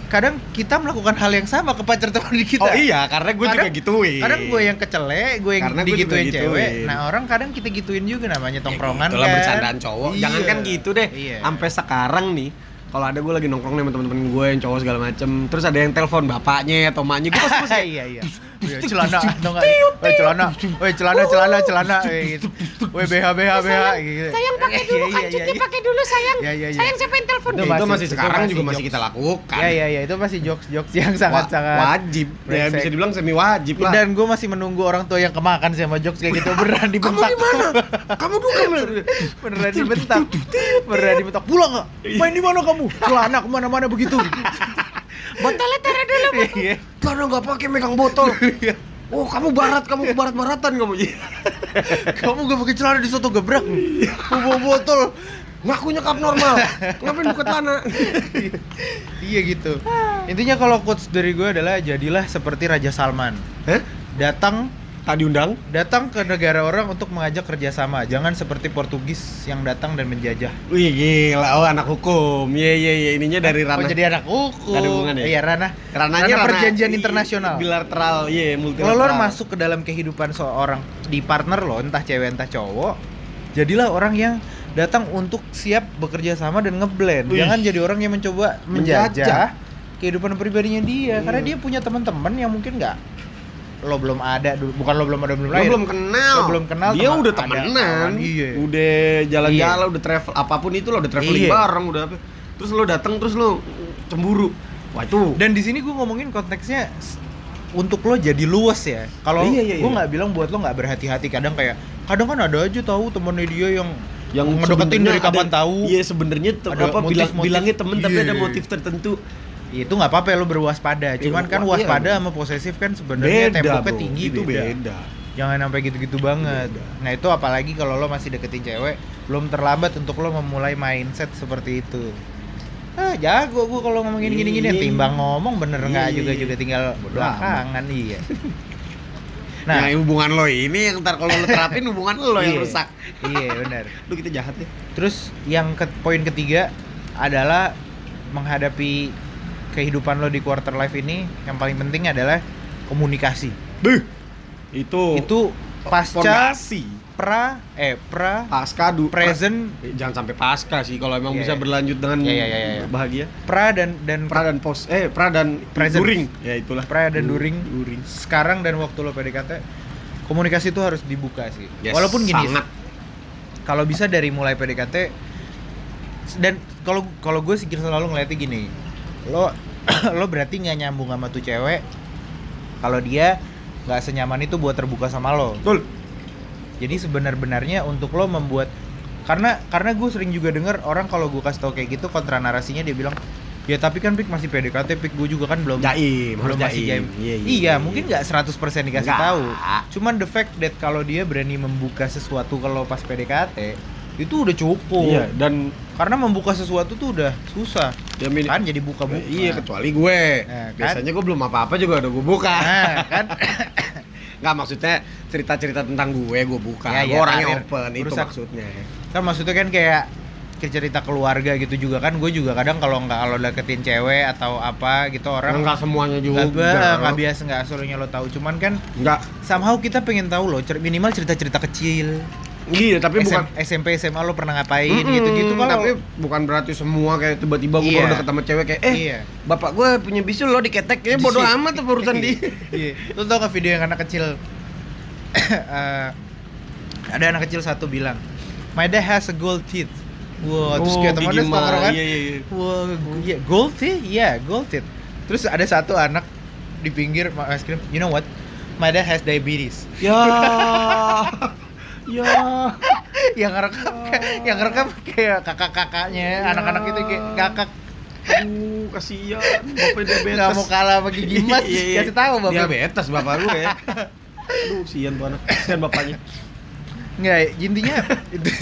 kadang kita melakukan hal yang sama ke pacar teman kita. oh iya karena gue juga Kadang- gituin Kadang gue yang kecele, gue yang Karena gue juga digituin cewek. gituin. Nah, orang kadang kita gituin juga namanya tongkrongan Itulah kan. bercandaan cowok Iya. jangan kan gitu deh Iya. sampai sekarang nih kalau ada gue lagi nongkrong nih sama temen-temen gue yang cowok segala macem terus ada yang telepon bapaknya atau emaknya gue pasti masih iya iya. Iya, celana atau enggak? Woi celana, woi celana celana celana eh, gitu. Woi BH BH BH gitu. Sayang pakai dulu Iya, iya, kancingnya iya. pakai dulu sayang. Iya, iya, iya. Sayang siapa yang telepon? Itu itu, masih- itu sekarang masih juga masih kita lakukan Ya ya ya itu masih jokes jokes yang sangat Wa- sangat wajib ya bisa dibilang semi wajib lah Dan gue masih menunggu orang tua yang kemakan sama jokes kayak gitu beneran kamu dibentak. di mana kamu dulu beneran dibentak. Beneran dibentak. Pulang nggak? Main di mana kamu? Celana ke mana-mana begitu. Botolnya taruh dulu. Iya. karena nggak pakai megang botol oh kamu barat kamu ke barat baratan kamu Kamu gak pakai celana di soto gebrak. Mau bawa botol. ngaku nyekap normal ngapain buka tanah iya gitu. Intinya kalau quotes dari gue adalah jadilah seperti Raja Salman. Hah? Datang tadi undang datang ke negara orang untuk mengajak kerjasama. Jangan seperti Portugis yang datang dan menjajah. wih gila oh anak hukum iya iya iya ininya dari Oh ranah jadi anak hukum. Ada hubungannya ya? Iya ranah. ranahnya ranah ranah perjanjian i- internasional. bilateral iya Kalau multilateral lo masuk ke dalam kehidupan seorang di partner lo, entah cewek entah cowok, jadilah orang yang datang untuk siap bekerja sama dan ngeblend. Wih. Jangan jadi orang yang mencoba menjajah Menjajah. kehidupan pribadinya dia, karena Iya. dia punya teman-teman yang mungkin nggak lo belum ada bukan lo belum ada belum Lo lahir. belum kenal. Lo belum kenal, Dia teman- udah temenan. iya. Udah jalan-jalan, udah travel apa pun itu lo udah traveling Iya. bareng, udah apa. Terus lo datang terus lo cemburu. Wah, itu. Dan di sini gue ngomongin konteksnya untuk lo jadi luas ya. Kalau Iya, iya, gue iya. nggak bilang buat lo nggak berhati-hati. Kadang kayak kadang kan ada aja tahu temennya dia yang yang ngedeketin dari kapan ada- tahu. Iya, sebenarnya te- Ada apa bilang motif-motif. bilangnya temen tapi Iya. ada motif tertentu. Itu nggak apa-apa ya lo berwaspada. Cuman Iya, kan iya. waspada sama posesif kan sebenarnya temboknya bro. tinggi itu beda. beda. Jangan sampai gitu-gitu banget. Beda. Nah itu apalagi kalau lo masih deketin cewek, belum terlambat untuk lo memulai mindset seperti itu. Ah jago gue kalau ngomongin gini-gini Iya. timbang ngomong bener nggak juga juga tinggal belakangan iya. Nah, Nah hubungan lo ini yang ntar kalau lo terapin hubungan lo yang Iya. rusak. iya benar. Lu kita jahat ya. Terus yang ke poin ketiga adalah menghadapi kehidupan lo di quarter life ini yang paling penting adalah komunikasi. Beuh. Itu Itu pasca fondasi. pra eh pra pasca du present Eh, jangan sampai pasca sih kalau emang Iya, bisa iya. berlanjut dengan Iya, iya, iya, iya. bahagia pra dan dan pra dan pos eh pra dan Present. during ya itulah pra dan Du- during during sekarang dan waktu lo PDKT komunikasi itu harus dibuka sih. Yes, Walaupun gini, sangat kalau bisa dari mulai PDKT dan kalau kalau gue sih selalu ngeliatnya gini, lo lo berarti nggak nyambung sama tuh cewek kalau dia nggak senyaman itu buat terbuka sama lo. betul Jadi sebenar-benarnya untuk lo membuat karena karena gue sering juga denger orang kalau gue kasih tau kayak gitu kontra narasinya dia bilang ya tapi kan pik masih PDKT pik gue juga kan belum jaim belum masih jaim jaim. iya, Iya, mungkin nggak 100% dikasih Nggak. tahu. Cuman the fact that kalau dia berani membuka sesuatu kalau pas PDKT itu udah cukup. iya dan Karena membuka sesuatu tuh udah susah. Ya mini- Kan jadi buka-buka. iya kecuali gue Nah, kan? biasanya gue belum apa-apa juga udah gue buka Nah, kan Nggak maksudnya cerita-cerita tentang gue, gue buka. Ya, gue ya, orangnya karir. open, itu Berusaha- maksudnya. kan maksudnya kan kayak cerita keluarga gitu juga kan gue juga kadang kalau nggak kalau deketin cewek atau apa gitu orang Nggak semuanya juga. nggak biasa nggak seluruhnya lo tahu cuman kan Nggak. somehow kita pengen tahu loh cer- minimal cerita-cerita kecil Iya, tapi SM bukan SMP SMA lo pernah ngapain gitu-gitu kalau tapi bukan berarti semua kayak tiba-tiba gue Iya. baru deket sama cewek kayak eh iya bapak gue punya bisul lo diketek ya bodo Iya. amat tuh urusan dia iya lo tau gak video yang anak kecil Eh, ada anak kecil satu bilang my dad has a gold teeth Wah, terus kayak temannya mah, kan iya, iya, iya. Wah, gu- iya, gold teeth? Iya, gold teeth. Terus ada satu anak di pinggir es krim, you know what? My dad has diabetes. ya ya yang ngerekam kayak- yang ngerekam kayak kakak-kakaknya, anak-anak itu kayak kakak aduh kasihan bapak diabetes nggak mau kalah sama gigi mas, Iya, iya. kasih tahu bapak. diabetes bapak lu ya aduh kasihan tuh anak kasihan bapaknya Nggak, intinya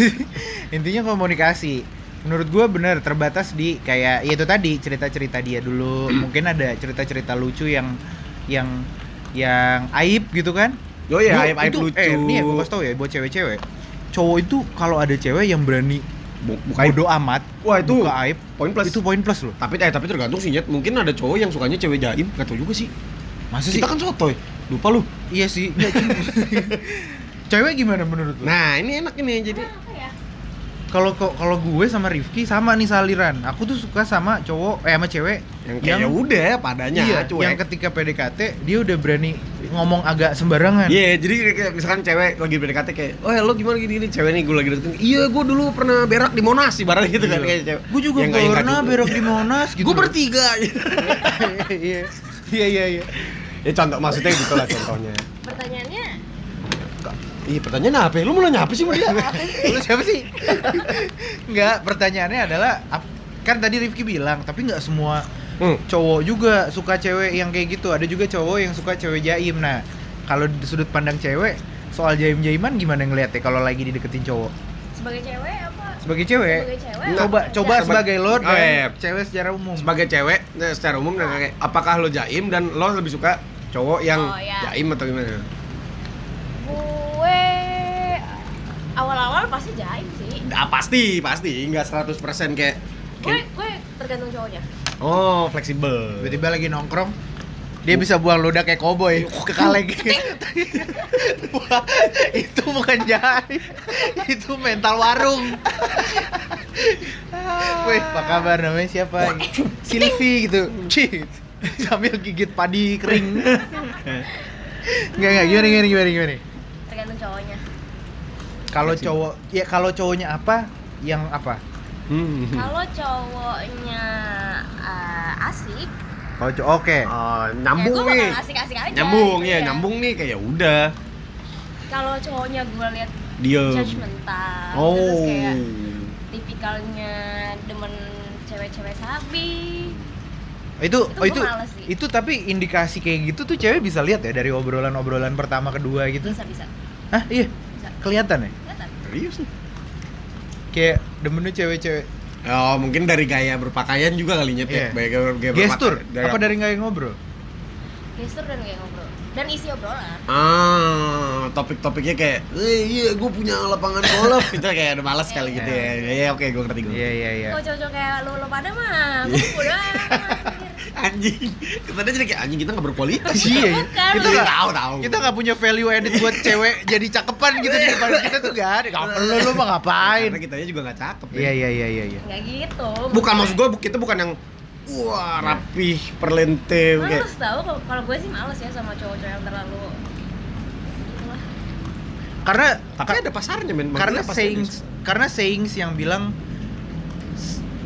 intinya komunikasi. Menurut gua bener terbatas di kayak ya itu tadi cerita-cerita dia dulu. Mungkin ada cerita-cerita lucu yang yang yang aib gitu kan. Oh ya Gua- aib aib itu- lucu Eh, nih ya gue kasih tau ya buat cewek-cewek. Cowok itu kalau ada cewek yang berani Bu- buka aib bodo amat, wah itu buka aib, poin plus itu poin plus loh. tapi eh tapi tergantung sih Nyet. mungkin ada cowok yang sukanya cewek jaim nggak tahu juga sih Masa sih? kita kan sotoy lupa lu Iya sih. cewek gimana menurut lu? nah ini enak ini jadi apa ya Kalau kalau gue sama Rifki sama nih saliran. Aku tuh suka sama cowok eh sama cewek yang kayak ya udah padanya iya, cuek yang ketika PDKT dia udah berani ngomong agak sembarangan. Iya, jadi kayak misalkan cewek lagi PDKT kayak, oh ya lo gimana gini gini, cewek nih gue lagi deketin, iya gue dulu pernah berak di Monas ibaratnya gitu kan kayak cewek. Gue juga Ya, ya, nggak pernah juga. berak di Monas gitu. Gue bertiga. Iya. Iya iya iya. ya contoh maksudnya gitu lah contohnya. Pertanyaannya Iya pertanyaan apa? ya? Lu mau nanya apa sih sama dia? Lu siapa sih? Enggak, pertanyaannya adalah kan tadi Rifki bilang, tapi nggak semua Hmm. cowok juga suka cewek yang kayak gitu. Ada juga cowok yang suka cewek jaim. Nah, kalau di sudut pandang cewek soal jaim-jaiman gimana ngeliatnya kalau lagi dideketin cowok? sebagai cewek apa Sebagai cewek, sebagai cewek coba apa coba jaim? sebagai lo Oh, dan iya, iya. cewek secara umum. Sebagai cewek, nah, secara umum nah, kayak apakah lo jaim dan lo lebih suka cowok yang Oh, iya. jaim atau gimana? gue awal-awal pasti jaim sih Ah, pasti, pasti, nggak 100% kayak gue gue tergantung cowoknya Oh, fleksibel. Tiba-tiba lagi nongkrong, dia bisa buang ludah kayak koboi ke kaleng. Wah, itu bukan jaim, itu mental warung. Wih, apa kabar namanya siapa? Silvi gitu. Cih, sambil gigit padi kering. Enggak enggak gimana gimana gimana gimana. tergantung cowoknya Kalau Fleksibel. cowok ya kalau cowoknya apa? Yang apa? Hmm. kalau cowoknya eh, asik Kalau cowok oke. Oh, ya nyambung gue nih. bakal asik-asik aja Nyambung gitu ya, nyambung nih kayak ya udah. kalau cowoknya gue lihat Diem. judgmental Oh. terus kayak tipikalnya demen cewek-cewek sabi Itu Itu oh itu males sih. itu tapi indikasi kayak gitu tuh cewek bisa lihat ya dari obrolan-obrolan pertama kedua gitu. bisa bisa Hah, iya. bisa Kelihatan ya? Serius nih. Kayak demennya cewek-cewek Oh, mungkin dari gaya berpakaian juga kali nyet Iya. ya. Gaya, gaya, gaya gestur berpakaian. apa dari nggak ngobrol? gestur dan kayak ngobrol dan isi obrolan Ah, topik-topiknya kayak, eh iya gue punya lapangan golf itu kayak udah males kali gitu ya. Iya, oke gue ngerti gue. Iya iya iya. kalau cowok kayak lo lo pada mah gue udah Anjing, kesannya jadi kayak anjing kita nggak berkualitas. Iya, iya. Kita Iya, nggak tahu tahu. kita nggak punya value edit buat cewek jadi cakepan gitu di depan kita tuh gak ada. Gak perlu lu mah ngapain? Karena kitanya juga nggak cakep. Iya ya. iya iya iya. iya. nggak gitu Bukan maksud gue, kita bukan yang wah rapih, perlente kayak. males tau kalau- kalau gue sih males ya sama cowok-cowok yang terlalu Karena Tapi ada pasarnya men. karena sayings karena sayings yang bilang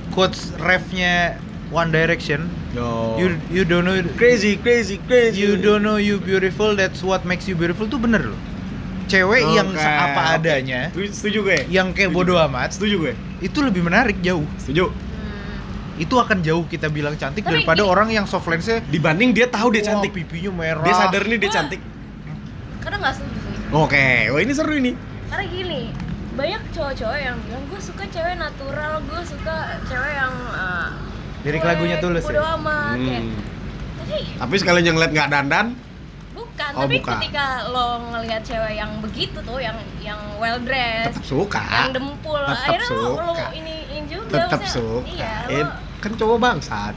quotes refnya One Direction Yo. you you don't know crazy, crazy, crazy. you don't know you beautiful that's what makes you beautiful tuh bener loh cewek yang Oke, seapa oke. adanya Setuju gue. yang kayak Setuju. bodo amat Setuju gue. itu lebih menarik jauh Setuju. hmm. itu akan jauh kita bilang cantik Tapi daripada gini- orang yang soft lens-nya Dibanding dia tahu dia wah, cantik. pipinya merah Dia sadar nih dia Wah. cantik. kadang nggak setuju sih Oke, wah ini seru ini. karena gini banyak cowok-cowok yang bilang gue suka cewek natural gue suka cewek yang uh, Lirik lagunya Tulus ya? amat kayak Hmm. tapi Tapi sekalian yang lihat nggak dandan, bukan Oh, tapi bukan. ketika lo ngelihat cewek yang begitu tuh yang yang well dressed tetap suka yang dempul Tetap akhirnya lo, lo suka. ini, ini juga tetap suka iya Eh, lo kan cowok bangsat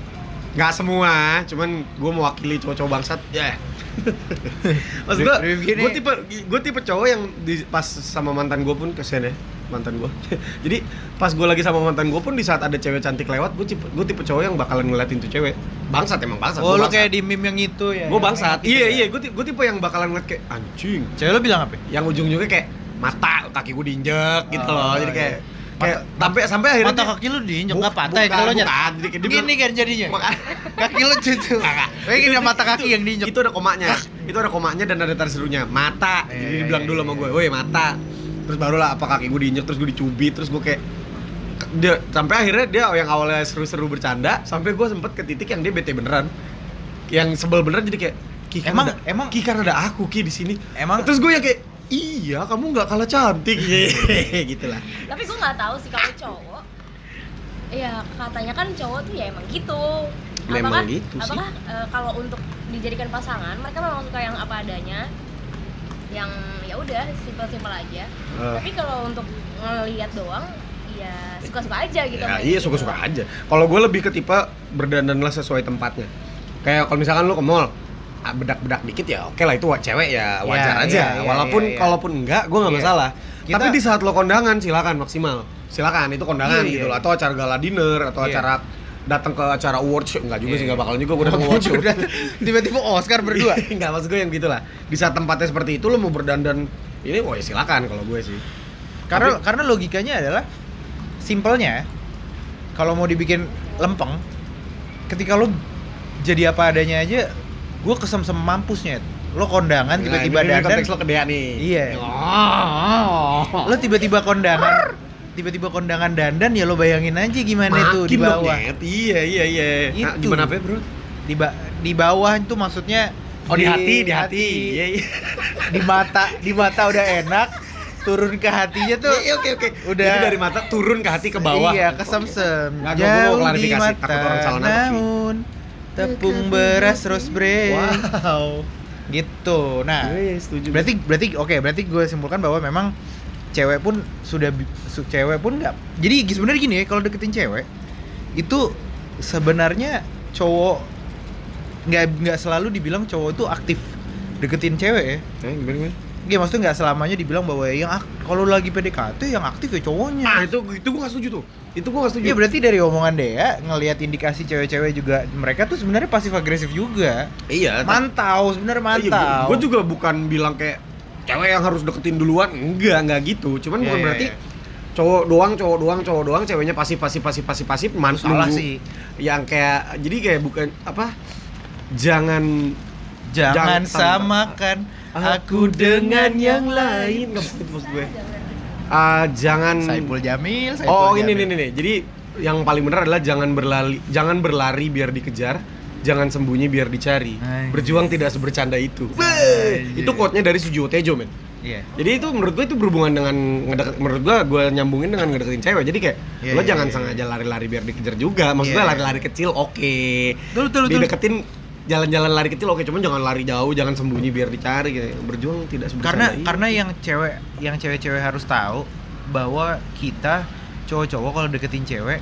nggak semua cuman gue mewakili cowok-cowok bangsat ya maksud gue gue tipe gue tipe cowok yang di, pas sama mantan gue pun kesian ya mantan gue jadi pas gue lagi sama mantan gue pun di saat ada cewek cantik lewat gue tipe gue tipe cowok yang bakalan ngeliatin tuh cewek bangsat emang bangsat Oh, gua bangsat. kayak di meme yang itu ya. gue bangsat gitu iya ya? iya gue gue tipe yang bakalan ngeliat kayak anjing Cewek lu bilang apa? yang ujung-ujungnya kayak mata kaki gue diinjek gitu Oh, loh jadi kayak iya. kayak sampai sampai akhirnya Mata kaki lu diinjek Bu- enggak patah ya kalau nyet. Gini kan jadinya. Kaki lu gitu. Kagak. Kayak gini mata itu- kaki yang diinjek. Itu ada komanya. itu ada komanya dan ada tanda serunya. Mata. Iya, Jadi iya, dibilang iya, dulu sama iya. gue, "Woi, mata." Terus barulah apa kaki gue diinjek, terus gue dicubit, terus gue kayak dia sampai akhirnya dia yang awalnya seru-seru bercanda sampai gue sempet ke titik yang dia bete beneran. Yang sebel beneran jadi kayak Ki, kan Emang- ada, emang- Ki kan ada aku Ki di sini. Emang terus gue yang kayak iya kamu nggak kalah cantik. Gitu lah. Tapi gue nggak tahu sih kalau cowok Iya katanya kan cowok tuh ya emang gitu. Memang apakah, gitu sih. apakah eh, kalau untuk dijadikan pasangan mereka memang suka yang apa adanya yang ya udah simpel-simpel aja Eh. tapi kalau untuk ngelihat doang ya suka-suka aja gitu Ya, iya gitu. suka-suka aja. Kalau gue lebih ke tipe berdandanlah sesuai tempatnya. Kayak kalau misalkan lu ke mall, ah, bedak-bedak dikit ya oke lah itu cewek ya wajar Iya, aja. iya, iya, Walaupun iya, iya. kalaupun enggak, gue nggak Iya. masalah. Kita- Tapi di saat lo kondangan silakan maksimal. Silakan itu kondangan Iya, gitu iya. loh. Atau acara gala dinner atau Iya. acara datang ke acara award show enggak juga Iya, sih enggak iya. bakalan juga gue datang award show. Tiba-tiba Oscar berdua. Enggak maksud gue yang gitulah. Di saat tempatnya seperti itu lo mau berdandan ini, wah ya silakan kalau gue sih. karena Tapi- karena logikanya adalah simpelnya kalau mau dibikin lempeng ketika lo jadi apa adanya aja gue kesem sem mampusnya lo kondangan Nah, tiba-tiba ini- ini dandan konteks lo kedean nih. Iya. Oh. lo tiba-tiba kondangan tiba-tiba kondangan dandan ya lo bayangin aja gimana itu di Makin dong, bawah Net. Iya, iya, iya. Nah, Itu. gimana apa, Bro? di ba- di bawah itu maksudnya Oh, di, hati, di hati. Iya, iya. di mata di mata udah enak turun ke hatinya tuh Iya, oke, oke. Udah. Jadi dari mata turun ke hati ke bawah. Iya, kesemsem. Mau Jauh di mata, takut orang salah namun tepung beras rose bread. Wow. Gitu. Nah, Iya, iya, setuju. berarti berarti oke, berarti gue simpulkan bahwa memang cewek pun sudah cewek pun nggak. Jadi sebenarnya gini ya, kalau deketin cewek itu sebenarnya cowok nggak nggak selalu dibilang cowok itu aktif deketin cewek ya. Eh, gimana, gimana? Iya, maksudnya nggak selamanya dibilang bahwa yang kalau lagi PDKT yang aktif ya cowoknya. Nah, itu itu gua gak setuju tuh. Itu gua gak setuju. Iya berarti dari omongan Dea ngelihat indikasi cewek-cewek juga mereka tuh sebenarnya pasif agresif juga. Iya, Mantau sebenarnya mantau. Gue juga bukan bilang kayak cewek yang harus deketin duluan. Enggak, enggak gitu. Cuman Iya, bukan iya, berarti iya. cowok doang, cowok doang, cowok doang, ceweknya pasif pasif pasif pasif pasif man salah nunggu- sih. Yang kayak jadi kayak bukan apa? Jangan Jangan Jangan- samakan aku dengan yang lain. Nggak begitu maksud gue. Ah, jangan Saiful Jamil. Saiful Oh, ini Jamil. nih nih. Jadi yang paling benar adalah jangan berlari jangan berlari biar dikejar, jangan sembunyi biar dicari. Anjir. Berjuang tidak sebercanda itu. Weh, Itu quote-nya dari Sujiwo Tejo, men. Iya. Jadi itu menurut gue itu berhubungan dengan ngedeket, menurut gue gue nyambungin dengan ngedeketin cewek. Jadi kayak Iya, lo iya, jangan iya, sengaja lari-lari biar dikejar juga. Maksud gue Iya. lari-lari kecil oke. Betul, betul, betul. Dideketin jalan-jalan lari kecil oke, cuman jangan lari jauh, jangan sembunyi biar dicari kayak berjuang tidak sebercanda Karena itu. karena yang cewek yang cewek-cewek harus tahu bahwa kita cowok-cowok kalau deketin cewek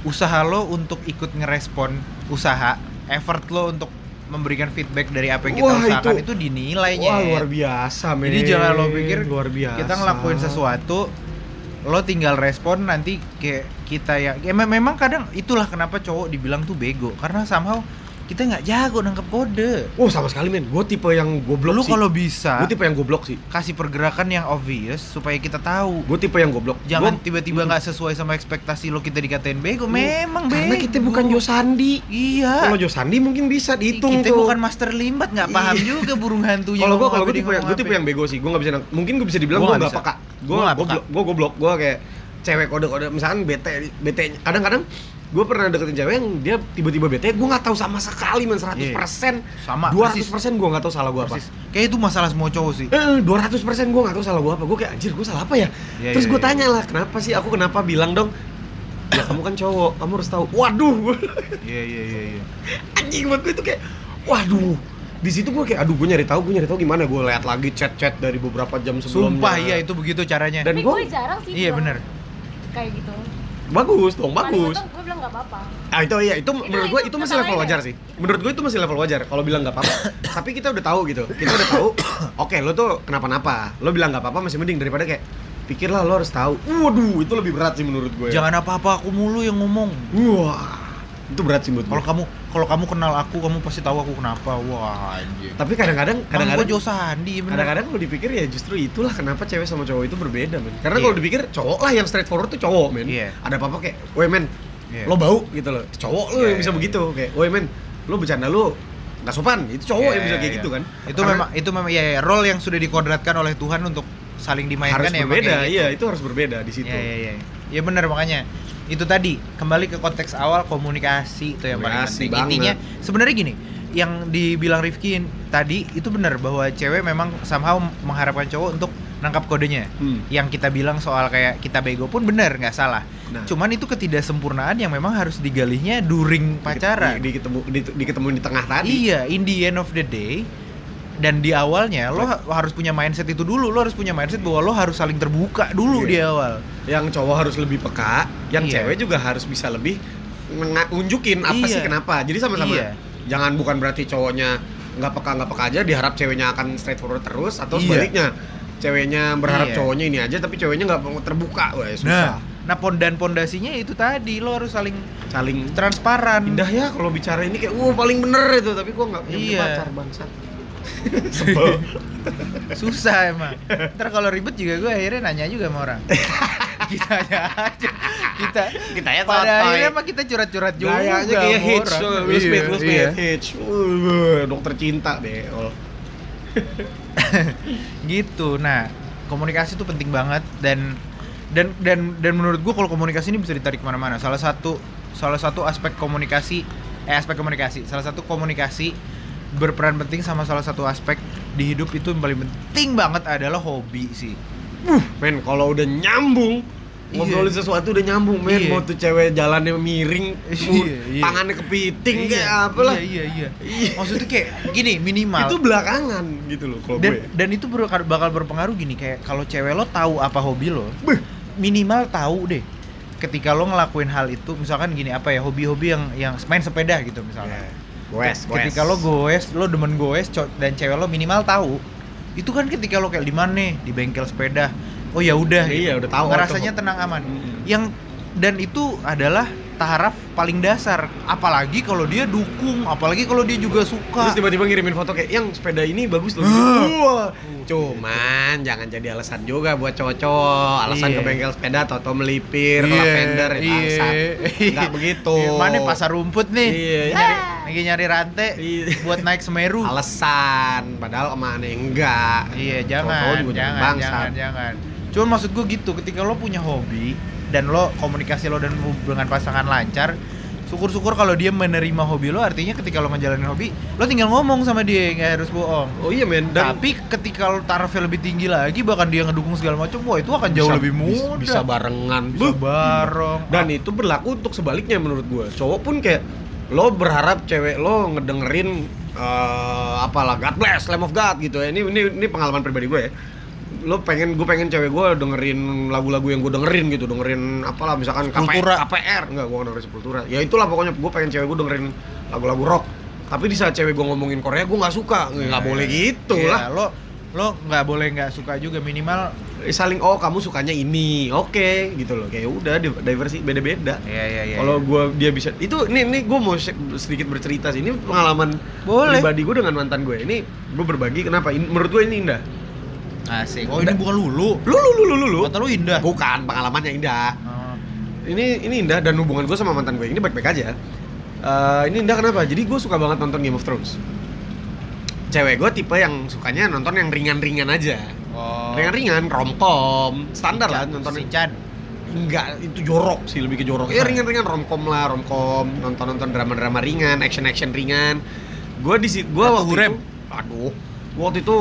usaha lo untuk ikut ngerespon usaha effort lo untuk memberikan feedback dari apa yang kita Wah, usahakan itu- itu, dinilainya Wah luar biasa men. Jadi jangan lo pikir luar biasa. kita ngelakuin sesuatu lo tinggal respon nanti kayak kita ya, ya me- memang kadang itulah kenapa cowok dibilang tuh bego karena somehow kita nggak jago nangkep kode Oh sama sekali men, gue tipe yang goblok lu sih. kalau bisa Gue tipe yang goblok sih. kasih pergerakan yang obvious supaya kita tahu Gue tipe yang goblok. jangan Gua- tiba-tiba nggak sesuai sama ekspektasi lo kita dikatain bego memang bego Karena kita bukan Josandi. iya Kalau Josandi mungkin bisa dihitung kita tuh. bukan master limbat nggak paham Iya. juga burung hantunya Kalau gue kalau gue tipe yang gue tipe yang bego sih. Gue nggak bisa mungkin gue bisa dibilang Gua gue nggak peka. Gue goblok. Gue goblok. Gue kayak cewek kode-kode misalkan bete bete kadang-kadang gue pernah deketin cewek yang dia tiba-tiba bete gue nggak tahu sama sekali men 100% Iya. Sama, 200% persis. gue nggak tahu salah gue apa. Kayak itu masalah semua cowok sih. Eh, 200% gue gak tahu salah gue apa. Gue kayak anjir gue salah apa ya? Iya, Terus iya, gue iya. tanya lah Kenapa sih? Aku kenapa? Bilang dong Ya kamu kan cowok Kamu harus tahu. Waduh. Iya iya iya iya. Anjing buat gue itu kayak Waduh. Di situ gue kayak aduh gue nyari tahu gue nyari tahu gimana. Gue lihat lagi chat-chat dari beberapa jam sebelumnya. Sumpah iya itu begitu caranya. Dan gue jarang sih Iya bener. Kayak gitu bagus dong bagus. Gue bilang nggak apa-apa. Ah itu iya itu, menurut gue itu itu masih level wajar sih. Menurut gue itu masih level wajar kalau bilang nggak apa-apa. Tapi kita udah tahu gitu. Kita udah tahu oke lo tuh kenapa-napa. Lo bilang nggak apa-apa masih mending daripada kayak pikirlah lo harus tahu. Waduh itu lebih berat sih menurut gue Jangan apa-apa aku mulu yang ngomong. wah itu berat sih menurut Kalau gue kamu kalau kamu kenal aku, kamu pasti tahu aku kenapa. Wah, anjir. tapi kadang-kadang Kadang-kadang Jo Sandi kadang-kadang kalau dipikir ya justru itulah kenapa cewek sama cowok itu berbeda men karena Iya. kalau dipikir cowok lah yang straightforward tuh cowok men Iya. ada apa-apa kayak woi men Iya. lo bau gitu loh cowok lo Iya, yang bisa iya. begitu kayak woi men lo bercanda lo nggak sopan itu cowok Iya, yang bisa kayak iya. gitu kan Itu Karena memang itu memang ya, ya, role yang sudah dikodratkan oleh Tuhan untuk saling dimainkan harus ya berbeda gitu. iya itu harus berbeda di situ Iya iya iya. Ya benar makanya itu tadi kembali ke konteks awal komunikasi itu yang paling Komunikasi penting. Intinya sebenarnya gini, yang dibilang Rifki tadi itu benar bahwa cewek memang somehow mengharapkan cowok untuk nangkap kodenya. Hmm. Yang kita bilang soal kayak kita bego pun benar nggak salah. Nah. Cuman itu ketidaksempurnaan yang memang harus digalinya during pacaran. di, di, ketemu di, di ketemu di tengah tadi Iya, in the end of the day dan di awalnya lo ha- harus punya mindset itu dulu, lo harus punya mindset bahwa lo harus saling terbuka dulu Iya. di awal. yang cowok harus lebih peka yang Iya. cewek juga harus bisa lebih nunjukin apa Iya. sih kenapa jadi sama-sama Iya. jangan bukan berarti cowoknya nggak peka nggak peka aja diharap ceweknya akan straightforward terus atau Iya. sebaliknya ceweknya berharap Iya. cowoknya ini aja tapi ceweknya nggak mau terbuka wah Nah, susah nah pondan pondasinya itu tadi lo harus saling saling transparan. indah ya kalau bicara ini kayak wah paling bener itu tapi gua nggak punya Iya. pacar bangsat Susah emang. Ntar kalau ribet juga gue akhirnya nanya juga sama orang. kita aja. Kita kita ya pada akhirnya mah kita curhat-curhat juga. Gayanya kayak Hitch. Will Smith, Iya, Will Smith, iya. Hitch. Dokter cinta deh. Oh. gitu nah komunikasi itu penting banget dan dan dan dan menurut gua kalau komunikasi ini bisa ditarik ke mana-mana salah satu salah satu aspek komunikasi eh aspek komunikasi salah satu komunikasi berperan penting sama salah satu aspek di hidup itu yang paling penting banget adalah hobi sih Men, kalau udah nyambung Iya. ngobrolin sesuatu udah nyambung men Iya. mau tuh cewek jalannya miring Iya, iya. tangannya kepiting kayak Iya, apa lah iya iya Iya. iya maksudnya kayak gini minimal itu belakangan gitu loh kalau dan gue dan itu bakal berpengaruh gini kayak kalau cewek lo tahu apa hobi lo Beh. minimal tahu deh ketika lo ngelakuin hal itu misalkan gini apa ya hobi-hobi yang yang main sepeda gitu misalnya goes ketika lo goes lo demen goes dan cewek lo minimal tahu itu kan ketika lo kayak di mana nih di bengkel sepeda oh ya udah Iya, gitu. udah tahu. ngerasanya Itu- tenang aman Mm. yang dan itu adalah taraf paling dasar apalagi kalau dia dukung apalagi kalau dia juga terus suka tiba-tiba ngirimin foto kayak yang sepeda ini bagus loh cuman jangan jadi alasan juga buat cowok-cowok alasan Iya. ke bengkel sepeda atau melipir Iya, lavender ya iya. bangsat. nggak begitu Iya, mana pasar rumput nih Iya. nyari, lagi nyari rantai Iya. buat naik Semeru alasan padahal emang enggak Iya jangan, jangan, bangsat. jangan, jangan. Cuman maksud gue gitu, ketika lo punya hobi dan lo komunikasi lo dan hubungan pasangan lancar, syukur-syukur kalau dia menerima hobi lo, artinya ketika lo ngejalanin hobi, lo tinggal ngomong sama dia, nggak harus bohong. oh iya men dan Tapi ketika lo tarafnya lebih tinggi lagi, bahkan dia ngedukung segala macam, wah itu akan jauh bisa- lebih mudah. bisa barengan Bisa Buh. bareng. dan itu berlaku untuk sebaliknya menurut gue cowok pun kayak lo berharap cewek lo ngedengerin eh, apalah God bless Lamb of God gitu ya ini ini ini pengalaman pribadi gue ya lo pengen gue pengen cewek gue dengerin lagu-lagu yang gue dengerin gitu dengerin apalah misalkan Sepultura. KPR enggak gue dengerin Sepultura. Ya itulah pokoknya gue pengen cewek gue dengerin lagu-lagu rock. Tapi di saat cewek gue ngomongin Korea gue nggak suka. Nggak boleh gitu Iya, lah. Lo lo nggak boleh nggak suka juga minimal. Eh, saling oh kamu sukanya ini. Oke gitu loh. Kayak udah di- diversi beda-beda. Iya iya iya. kalau gue dia bisa itu ini ini gue mau se- sedikit bercerita sih. Ini pengalaman Boleh. pribadi gue dengan mantan gue ini gue berbagi kenapa? Ini, menurut gue ini indah asik. Oh ini bukan lulu. lu lu lu lu lu, lu. Kata lu indah. bukan pengalamannya indah Oh. ini ini indah dan hubungan gue sama mantan gue ini baik-baik aja Eh, ini indah kenapa jadi gue suka banget nonton Game of Thrones cewek gue tipe yang sukanya nonton yang ringan-ringan aja Oh. ringan-ringan romcom standar lah Nonton Sinchan. Enggak, itu jorok sih, lebih ke jorok. Ya ringan-ringan romcom lah, romcom, nonton-nonton drama-drama ringan, action-action ringan. Gua di gua waktu Hurem. itu aduh, waktu itu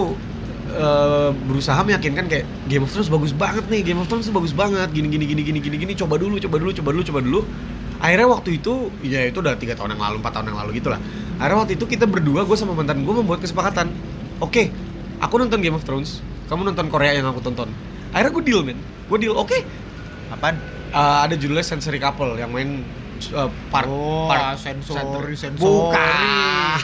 eh, berusaha meyakinkan kayak Game of Thrones bagus banget nih, Game of Thrones bagus banget, gini gini gini gini gini gini, coba dulu, coba dulu, coba dulu, coba dulu. akhirnya waktu itu ya itu udah tiga tahun yang lalu empat tahun yang lalu gitulah akhirnya waktu itu kita berdua gue sama mantan gue membuat kesepakatan oke aku nonton Game of Thrones kamu nonton Korea yang aku tonton akhirnya gue deal men gue deal oke Apaan? Uh, ada judulnya Sensory Couple yang main uh, part Oh, part sensori, sensori. bukan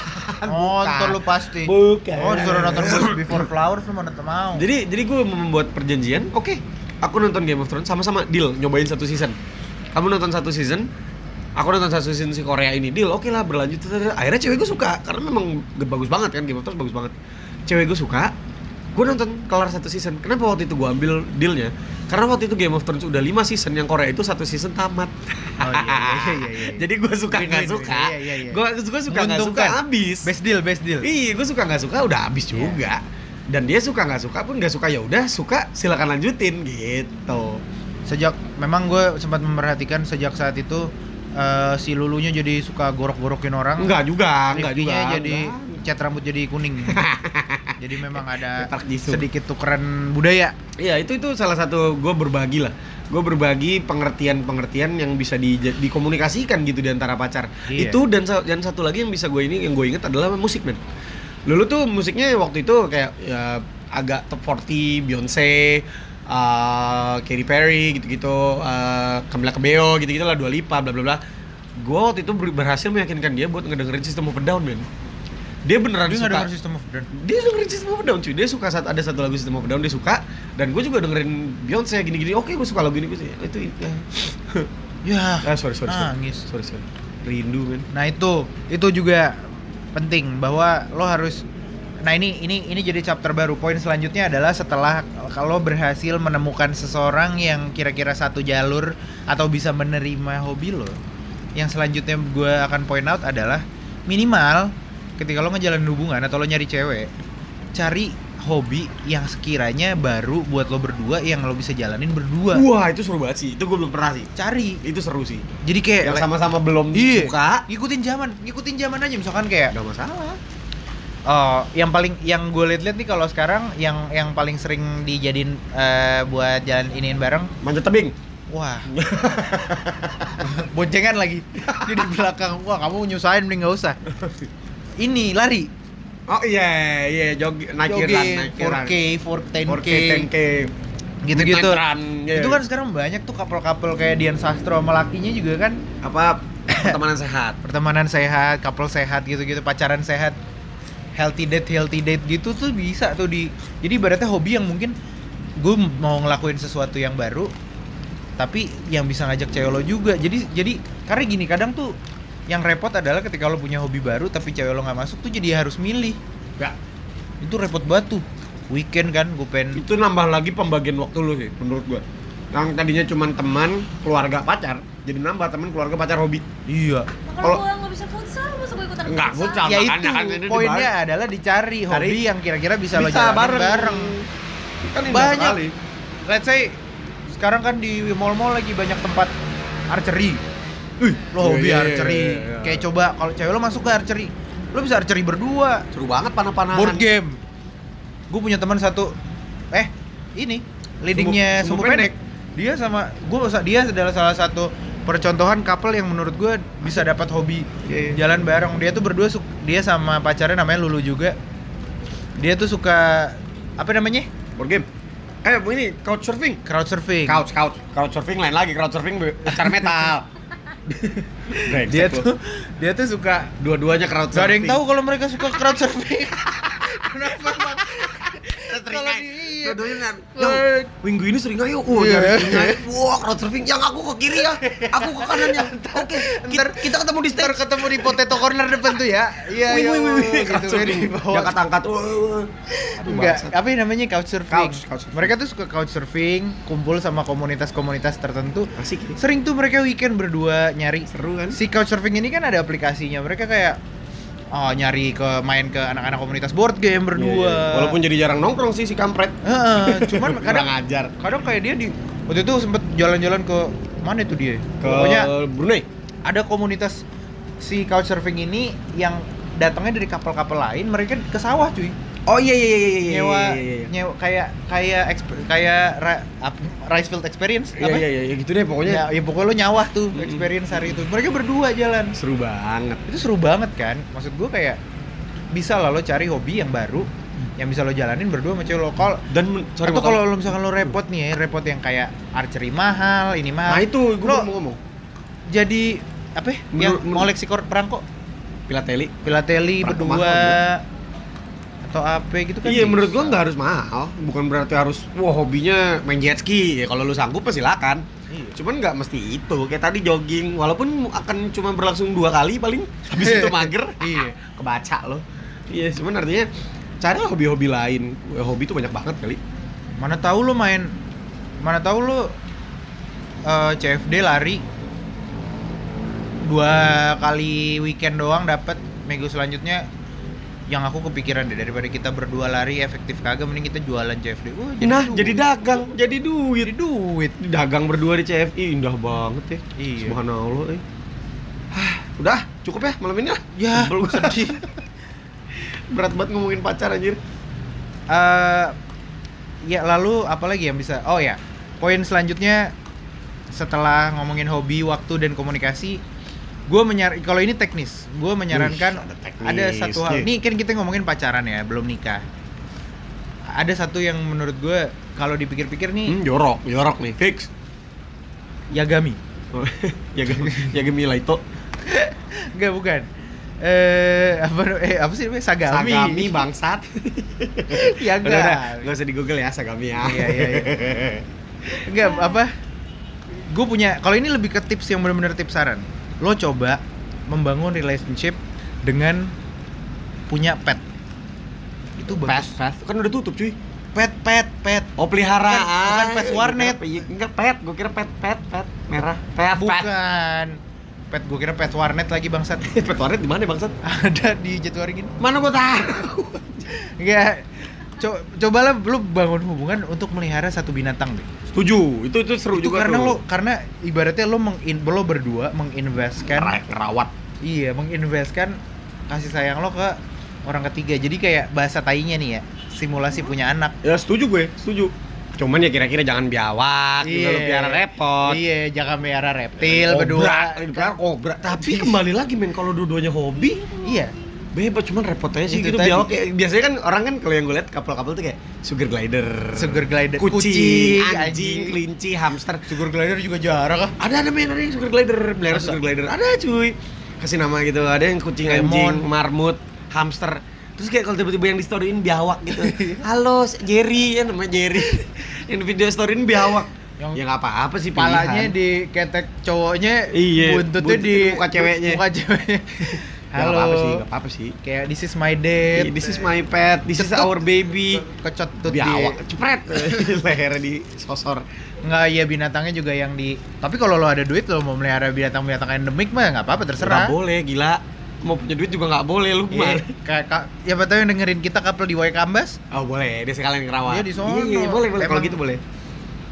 Nonton lu pasti. Bukan. Oh, disuruh nonton Birds Before Flowers lu mana mau. Jadi jadi gue membuat perjanjian, oke, aku nonton Game of Thrones sama-sama deal nyobain satu season. Kamu nonton satu season, aku nonton satu season si Korea ini deal, oke lah berlanjut. Akhirnya cewek gue suka karena memang bagus banget kan Game of Thrones bagus banget. Cewek gue suka, gue nonton kelar satu season. Kenapa waktu itu gue ambil dealnya? Karena waktu itu Game of Thrones udah 5 season, yang Korea itu satu season tamat. Oh, iya, iya, iya, iya, iya. Jadi gue suka nggak suka, iya, iya, iya. gue gue suka nggak suka habis. Best deal, best deal. Iya, gue suka nggak suka udah habis juga. Dan dia suka nggak suka pun nggak suka ya udah suka silakan lanjutin gitu. Sejak memang gue sempat memperhatikan sejak saat itu eh, si lulunya jadi suka gorok-gorokin orang. Enggak juga, enggak juga. jadi enggak. Cat rambut jadi kuning. jadi memang ada sedikit tukeran budaya. Iya itu itu salah satu gue berbagi lah. Gue berbagi pengertian-pengertian yang bisa di, dikomunikasikan gitu di antara pacar. Iya. Itu dan dan satu lagi yang bisa gue ini yang gue inget adalah musik men. Lulu tuh musiknya waktu itu kayak ya agak top 40 Beyonce, uh, Katy Perry gitu-gitu, uh, Camila Cabello gitu-gitu lah, Dua Lipa, bla bla bla. Gue waktu itu ber- berhasil meyakinkan dia buat ngedengerin System of a Down men. Dia beneran Dia suka denger System of Down. dia dengerin System of Down cuy dia suka saat ada satu lagu System of Down dia suka dan gue juga dengerin Beyonce gini-gini oke gue suka lagu ini gue sih itu ya. Ya, ah sorry sorry sorry nangis. sorry sorry rindu men Nah itu, itu juga penting bahwa lo harus Nah ini ini ini jadi chapter baru. Poin selanjutnya adalah setelah kalau berhasil menemukan seseorang yang kira-kira satu jalur atau bisa menerima hobi lo. Yang selanjutnya gue akan point out adalah minimal ketika lo ngejalanin hubungan atau lo nyari cewek, cari hobi yang sekiranya baru buat lo berdua yang lo bisa jalanin berdua. wah itu seru banget sih. Itu gue belum pernah sih. Cari. itu seru sih. Jadi kayak yang sama-sama belum Iya. suka. Ngikutin zaman, ngikutin zaman aja. Misalkan kayak nggak masalah. Oh, yang paling yang gue liat-liat nih kalau sekarang yang yang paling sering dijadiin eh, buat jalan iniin bareng, manjat tebing. Wah, boncengan lagi. Di di belakang, wah kamu nyusahin mending nggak usah. Ini lari, oh iya iya jog naik jogging, naik run 4K, 4 10K, 4K 10K gitu-gitu. Run, iya. Itu kan sekarang banyak tuh couple-couple kayak Dian Sastro sama lakinya juga kan apa pertemanan sehat pertemanan sehat, couple sehat gitu-gitu, pacaran sehat, healthy date, healthy date gitu tuh bisa tuh di. Jadi ibaratnya hobi yang mungkin gue mau ngelakuin sesuatu yang baru, tapi yang bisa ngajak cewek lo juga. Jadi jadi karena gini kadang tuh yang repot adalah ketika lo punya hobi baru tapi cewek lo nggak masuk tuh jadi harus milih. ya Itu repot banget tuh. Weekend kan gue pengen itu nambah lagi pembagian waktu lu sih menurut gua yang tadinya cuma teman keluarga pacar jadi nambah teman keluarga pacar hobi iya. Kalau- gue nggak bisa futsal, masa gue ikutan Nggak, futsal. Ya itu kan ini poinnya dibahas. adalah dicari Cari- hobi yang kira-kira bisa, lo bisa jalanin bareng. bareng. kan Banyak. sekali. let's say sekarang kan di mall-mall lagi banyak tempat archery Wih, lo hobi iya, iya, archery iya, iya. kayak coba kalau cewek lo masuk ke archery lo bisa archery berdua. Seru banget panah-panahan board game. Gue punya teman satu eh ini leadingnya Sumbu- sumbu sumbu pendek. dia sama gue dia adalah salah satu percontohan couple yang menurut gue bisa dapat hobi iya. jalan bareng. Dia tuh berdua dia sama pacarnya namanya Lulu juga. Dia tuh suka apa namanya? Board game. Eh ini couch surfing crowd surfing couch couch. Couch surfing lain lagi couch surfing acara metal dia tuh dia tuh suka dua-duanya crowd Gak ada yang surfing. tahu kalau mereka suka crowd surfing. Kenapa Kalau di- Dua-duanya. Eh. Yang minggu ini sering ayo. Wah, Iya. nyari. Wah, crowd surfing. Yang aku ke kiri ya. Aku ke kanan ya. Oke, kita, Ntar- kita ketemu di stage. ketemu di potato corner depan tuh ya. Iya, iya. wih, wih, wih. gitu Crowd kan surfing. angkat. Aduh, Enggak, apa namanya couch surfing. Couch. Mereka tuh suka couch surfing, kumpul sama komunitas-komunitas tertentu. Asik. Sering tuh mereka weekend berdua nyari. Seru kan? Si couch surfing ini kan ada aplikasinya. Mereka kayak oh, nyari ke main ke anak-anak komunitas board game berdua. Iya, iya. Walaupun jadi jarang nongkrong sih si kampret. Heeh, cuman kadang ajar. kadang kayak dia di waktu itu sempet jalan-jalan ke mana itu dia Ke pokoknya Brunei. ada komunitas si couchsurfing ini yang datangnya dari kapal-kapal lain mereka ke sawah cuy Oh iya iya iya iya iya. nyewa iya, iya, iya. nyewa kayak kayak kayak rice field experience Iya apa? iya iya iya, gitu deh pokoknya. Ya, ya pokoknya lo nyawah tuh Mm-mm. experience hari itu. Mereka berdua jalan. Seru banget. Itu seru banget kan? Maksud gue kayak bisa lah lo cari hobi yang baru yang bisa lo jalanin berdua sama cewek lo. Kalau Dan sorry atau kalau lo misalkan lo repot nih ya, repot yang kayak archery mahal, ini mahal. Nah itu gue Lo mau ngomong. jadi apa? ya? Yang kor perangko, Pilateli. Perangko berdua atau apa gitu kan? iya menurut bisa. gua nggak harus mahal. Bukan berarti harus wah hobinya main jet ski. Ya kalau lu sanggup ya silakan. Iya. Cuman nggak mesti itu. Kayak tadi jogging, walaupun akan cuma berlangsung dua kali paling. Habis itu mager. Iya. Kebaca lo. Iya, cuman artinya carilah hobi-hobi lain. Hobi tuh banyak banget kali. Mana tahu lo main mana tahu lo eh, CFD lari dua kali weekend doang dapat minggu selanjutnya yang aku kepikiran deh daripada kita berdua lari efektif kagak mending kita jualan CFD. Wah, nah, duit. jadi dagang, jadi duit. jadi duit. Dagang berdua di CFI indah banget ya. Iya. Subhanallah, eh. Hah, udah cukup ya malam ini lah. Ya, Sebel sedih. Berat banget ngomongin pacar anjir. Eh, ya lalu apa lagi yang bisa? Oh ya, poin selanjutnya setelah ngomongin hobi, waktu dan komunikasi, gue menyar kalau ini teknis, gue menyarankan Wih, ada ada satu hal. Nih kan kita ngomongin pacaran ya, belum nikah. Ada satu yang menurut gue kalau dipikir-pikir nih Hmm, jorok, jorok nih, fix. Yagami. Yagami, Yagami Laito. Enggak bukan. Eh apa eh apa sih namanya? Sagami. Sagami bangsat. ya Udah, udah, enggak. nggak usah di Google ya Sagami ya. Iya, iya, Enggak apa? Gue punya kalau ini lebih ke tips yang benar-benar tips saran. Lo coba membangun relationship dengan punya pet. Itu Pet, bagus. pet, kan udah tutup cuy. Pet, pet, pet. Oh peliharaan. Bukan- bukan pet warnet. Iya, Enggak pet, gua kira pet, pet, pet merah. Pet, pet. Bukan. Pet gue kira pet warnet lagi bangsat. Pet warnet di mana bangsat? Ada di Jatiwaringin. Mana gua tahu. Enggak. Co cobalah lu bangun hubungan untuk melihara satu binatang deh. Setuju, itu itu seru itu juga karena tuh. lo karena ibaratnya lo mengin lo berdua menginvestkan ngerawat. Iya, menginvestkan kasih sayang lo ke orang ketiga. Jadi kayak bahasa tainya nih ya, simulasi punya anak. Ya setuju gue, setuju. Cuman ya kira-kira jangan biawak, juga lu biar repot. Iya, jangan melihara reptil Kobra, berdua. pelihara kobra. Tapi kembali lagi men kalau dua-duanya hobi, Iya. Bebas cuman repotnya sih Itu gitu tadi. biawak kayak biasanya kan orang kan kalau yang gue lihat couple-couple tuh kayak sugar glider. Sugar glider, kucing, kucing, anjing, anjing. kelinci, hamster. Sugar glider juga jarang ah. Ada ada men ada yang sugar glider, melihara sugar glider. Ada cuy. Kasih nama gitu. Ada yang kucing Lemon. anjing, marmut, hamster. Terus kayak kalau tiba-tiba yang di storyin biawak gitu. Halo, Jerry ya namanya Jerry. yang di video storyin biawak. Yang ya nggak apa-apa sih Palanya di ketek cowoknya, Iya, buntutnya buntutnya di di muka ceweknya. Muka ceweknya. Halo. apa-apa sih, nggak apa-apa sih. Kayak this is my date. This is my pet, this is Cetut. our baby. Ke- kecetut di Biawak, cepret. Lehernya di sosor. Enggak, ya binatangnya juga yang di Tapi kalau lo ada duit lo mau melihara binatang-binatang endemik mah nggak apa-apa terserah. Nggak boleh, gila. Mau punya duit juga nggak boleh lu Iya, mah. kayak ka- ya betul yang dengerin kita couple di Waikambas Oh boleh, dia sekalian ngerawat. Dia di sono. Iya, iya, boleh, boleh. Kalau gitu boleh.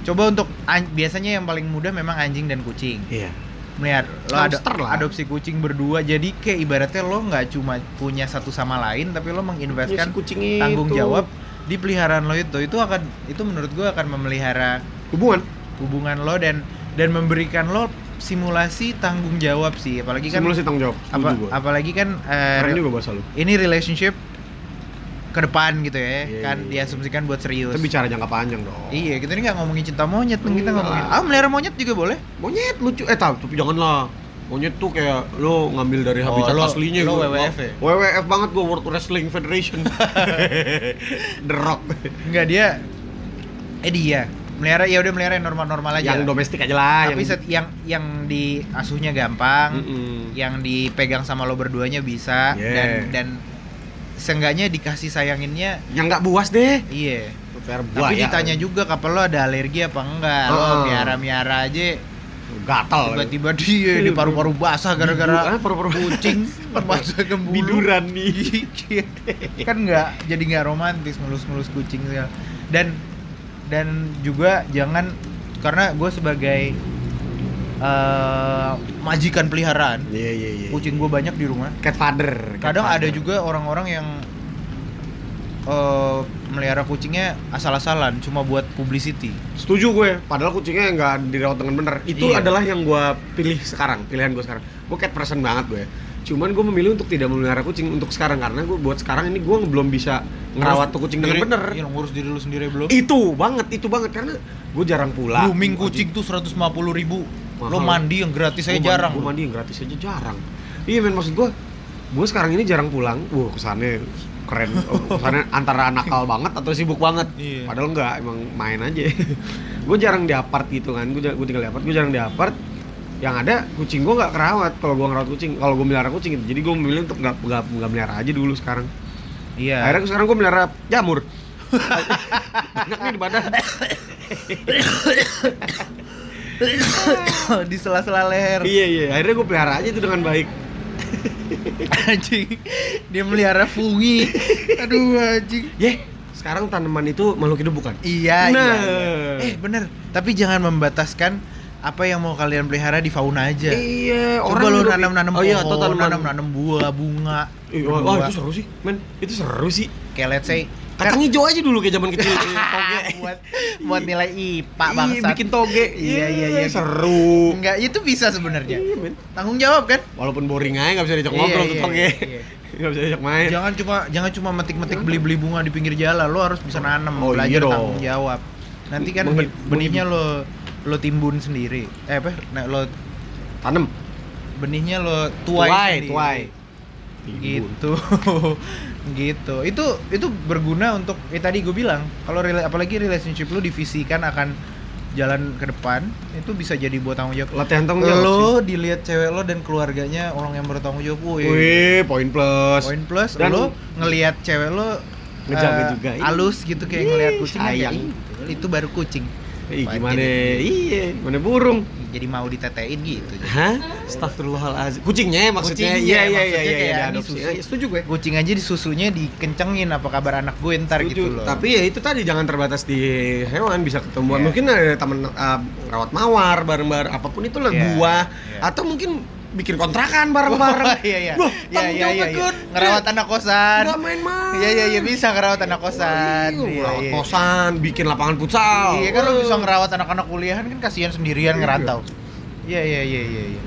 coba untuk an- biasanya yang paling mudah memang anjing dan kucing Iya. Melihat lo ada adopsi kucing berdua jadi kayak ibaratnya lo nggak cuma punya satu sama lain tapi lo menginvestkan Ya, si kucing itu. tanggung jawab di peliharaan lo itu itu akan itu menurut gua akan memelihara Hubungan. hubungan lo dan dan memberikan lo simulasi tanggung jawab sih apalagi kan Simulasi tanggung jawab. apa, apalagi kan eh, Keren juga bahasa lu. ini relationship ke depan gitu ya Iya, kan iya, iya. diasumsikan buat serius Kita bicara jangka panjang dong. iya kita ini nggak ngomongin cinta monyet kita Enggak. ngomongin ah melihara monyet juga boleh Monyet lucu. Eh, tapi, tapi janganlah. Monyet tuh kayak lo ngambil dari Oh, habitat lo- aslinya lo gua. WWF ya? WWF banget gua World Wrestling Federation. The Rock. Enggak dia eh dia melihara ya udah melihara yang normal-normal aja yang lah. domestik aja lah. tapi yang... set- yang yang diasuhnya gampang Mm-mm. yang dipegang sama lo berduanya bisa Yeah. dan dan seenggaknya dikasih sayanginnya yang nggak buas deh. iya Fair tapi ditanya juga kapan lo ada alergi apa enggak lo Oh. miara miara aja gatal. tiba-tiba dia di paru-paru basah gara-gara Ah, paru-paru kucing basah ke bulu biduran nih. Iya. kan nggak jadi nggak romantis ngelus-ngelus kucing dan dan juga jangan karena gue sebagai eh, majikan peliharaan Iya iya iya. kucing gue banyak di rumah cat father. cat kadang ada father. juga orang-orang yang eh, melihara kucingnya asal-asalan cuma buat publicity. Setuju gue, padahal kucingnya nggak dirawat dengan bener. Itu Iya. adalah yang gue pilih sekarang, pilihan gue sekarang. Gue cat person banget gue. Cuman gue memilih untuk tidak memelihara kucing untuk sekarang karena gue buat sekarang ini gue belum bisa ngerawat tuh kucing dengan bener. Iya, ngurus diri lu sendiri belum? Itu banget, itu banget karena gue jarang pulang. Grooming kucing tuh 150 ribu. Lo Mahal. mandi yang gratis Gua jarang. Gue mandi yang gratis aja jarang. Iya men maksud gue, gue sekarang ini jarang pulang. Wah kesannya keren. Kesannya antara nakal banget atau sibuk banget. Iya. Padahal enggak, emang main aja. gue jarang di apart gitu kan. Gue gue tinggal di apart. Gue jarang di apart. Yang ada kucing gue nggak kerawat. Kalau gue ngerawat kucing, kalau gue melihara kucing gitu. Jadi gue memilih untuk nggak nggak nggak melihara aja dulu sekarang. Iya. Akhirnya sekarang gue melihara jamur. Banyak nih di badan. Di sela-sela leher. iya iya. Akhirnya gue pelihara aja itu dengan baik. anjing. Dia melihara fungi. Aduh anjing. Yeh, sekarang tanaman itu makhluk hidup bukan? Iya, Nah. iya, iya. Eh, bener. Tapi jangan membataskan apa yang mau kalian pelihara di fauna aja. Iya, Coba lo hidup- nanam-nanam oh, iya, atau tanaman nanam-nanam buah, bunga. Wah, Buah. wah, itu seru sih, men. Itu seru sih. Kayak let's say Kacang hijau aja dulu kayak zaman kecil toge. buat buat nilai IPA Iya, bangsat. bikin toge. Iya, iya, iya. Seru. Enggak, itu bisa sebenarnya. Iya. Tanggung jawab kan? Walaupun boring aja nggak bisa diajak Iya, ngobrol tuh iya, toge. iya. Nggak bisa diajak main. Jangan cuma jangan cuma metik-metik beli-beli bunga di pinggir jalan, lo harus bisa nanam, Oh, belajar iya tanggung jawab. Nanti kan benihnya lo lo timbun sendiri. Eh apa? Nah, lo Tanem. benihnya lo tuai, Tuai, sendiri. tuai. Gitu. gitu. Itu itu berguna untuk eh tadi gue bilang, kalau rela- apalagi relationship lo divisikan akan jalan ke depan, itu bisa jadi buat tanggung jawab. Latihan tanggung jawab. Lo dilihat cewek lo dan keluarganya orang yang bertanggung jawab. Wih. Wih, poin plus. Poin plus Dan- lo ngelihat cewek lo Ngejaga eh, juga. Halus gitu kayak ngelihat Ih, kucing. Ih, itu baru kucing. Ih, gimana? Iya, mana burung? Jadi mau ditetein gitu. Hah? Astagfirullahalazim. Kucingnya maksudnya. Kucingnya, Iya, iya, iya, iya, iya. Eh, Setuju gue. Kucing aja di susunya dikencengin apa kabar anak gue ntar Setuju. gitu loh. Tapi ya itu tadi jangan terbatas di hewan bisa ketemuan. Iya. Mungkin ada teman uh, rawat mawar bareng-bareng apa pun itu lah Iya, buah iya. atau mungkin bikin kontrakan bareng-bareng. Oh, iya iya. Loh, Iya tanggung iya jawabnya iya. gede. Ngerawat anak kosan. Nggak main-main. Iya iya iya bisa ngerawat anak kosan. Iya, Iya, ngerawat iya. kosan, bikin lapangan futsal. Iya kan Wah. bisa ngerawat anak-anak kuliahan kan kasihan sendirian Iya. ngerantau. Iya iya iya iya iya.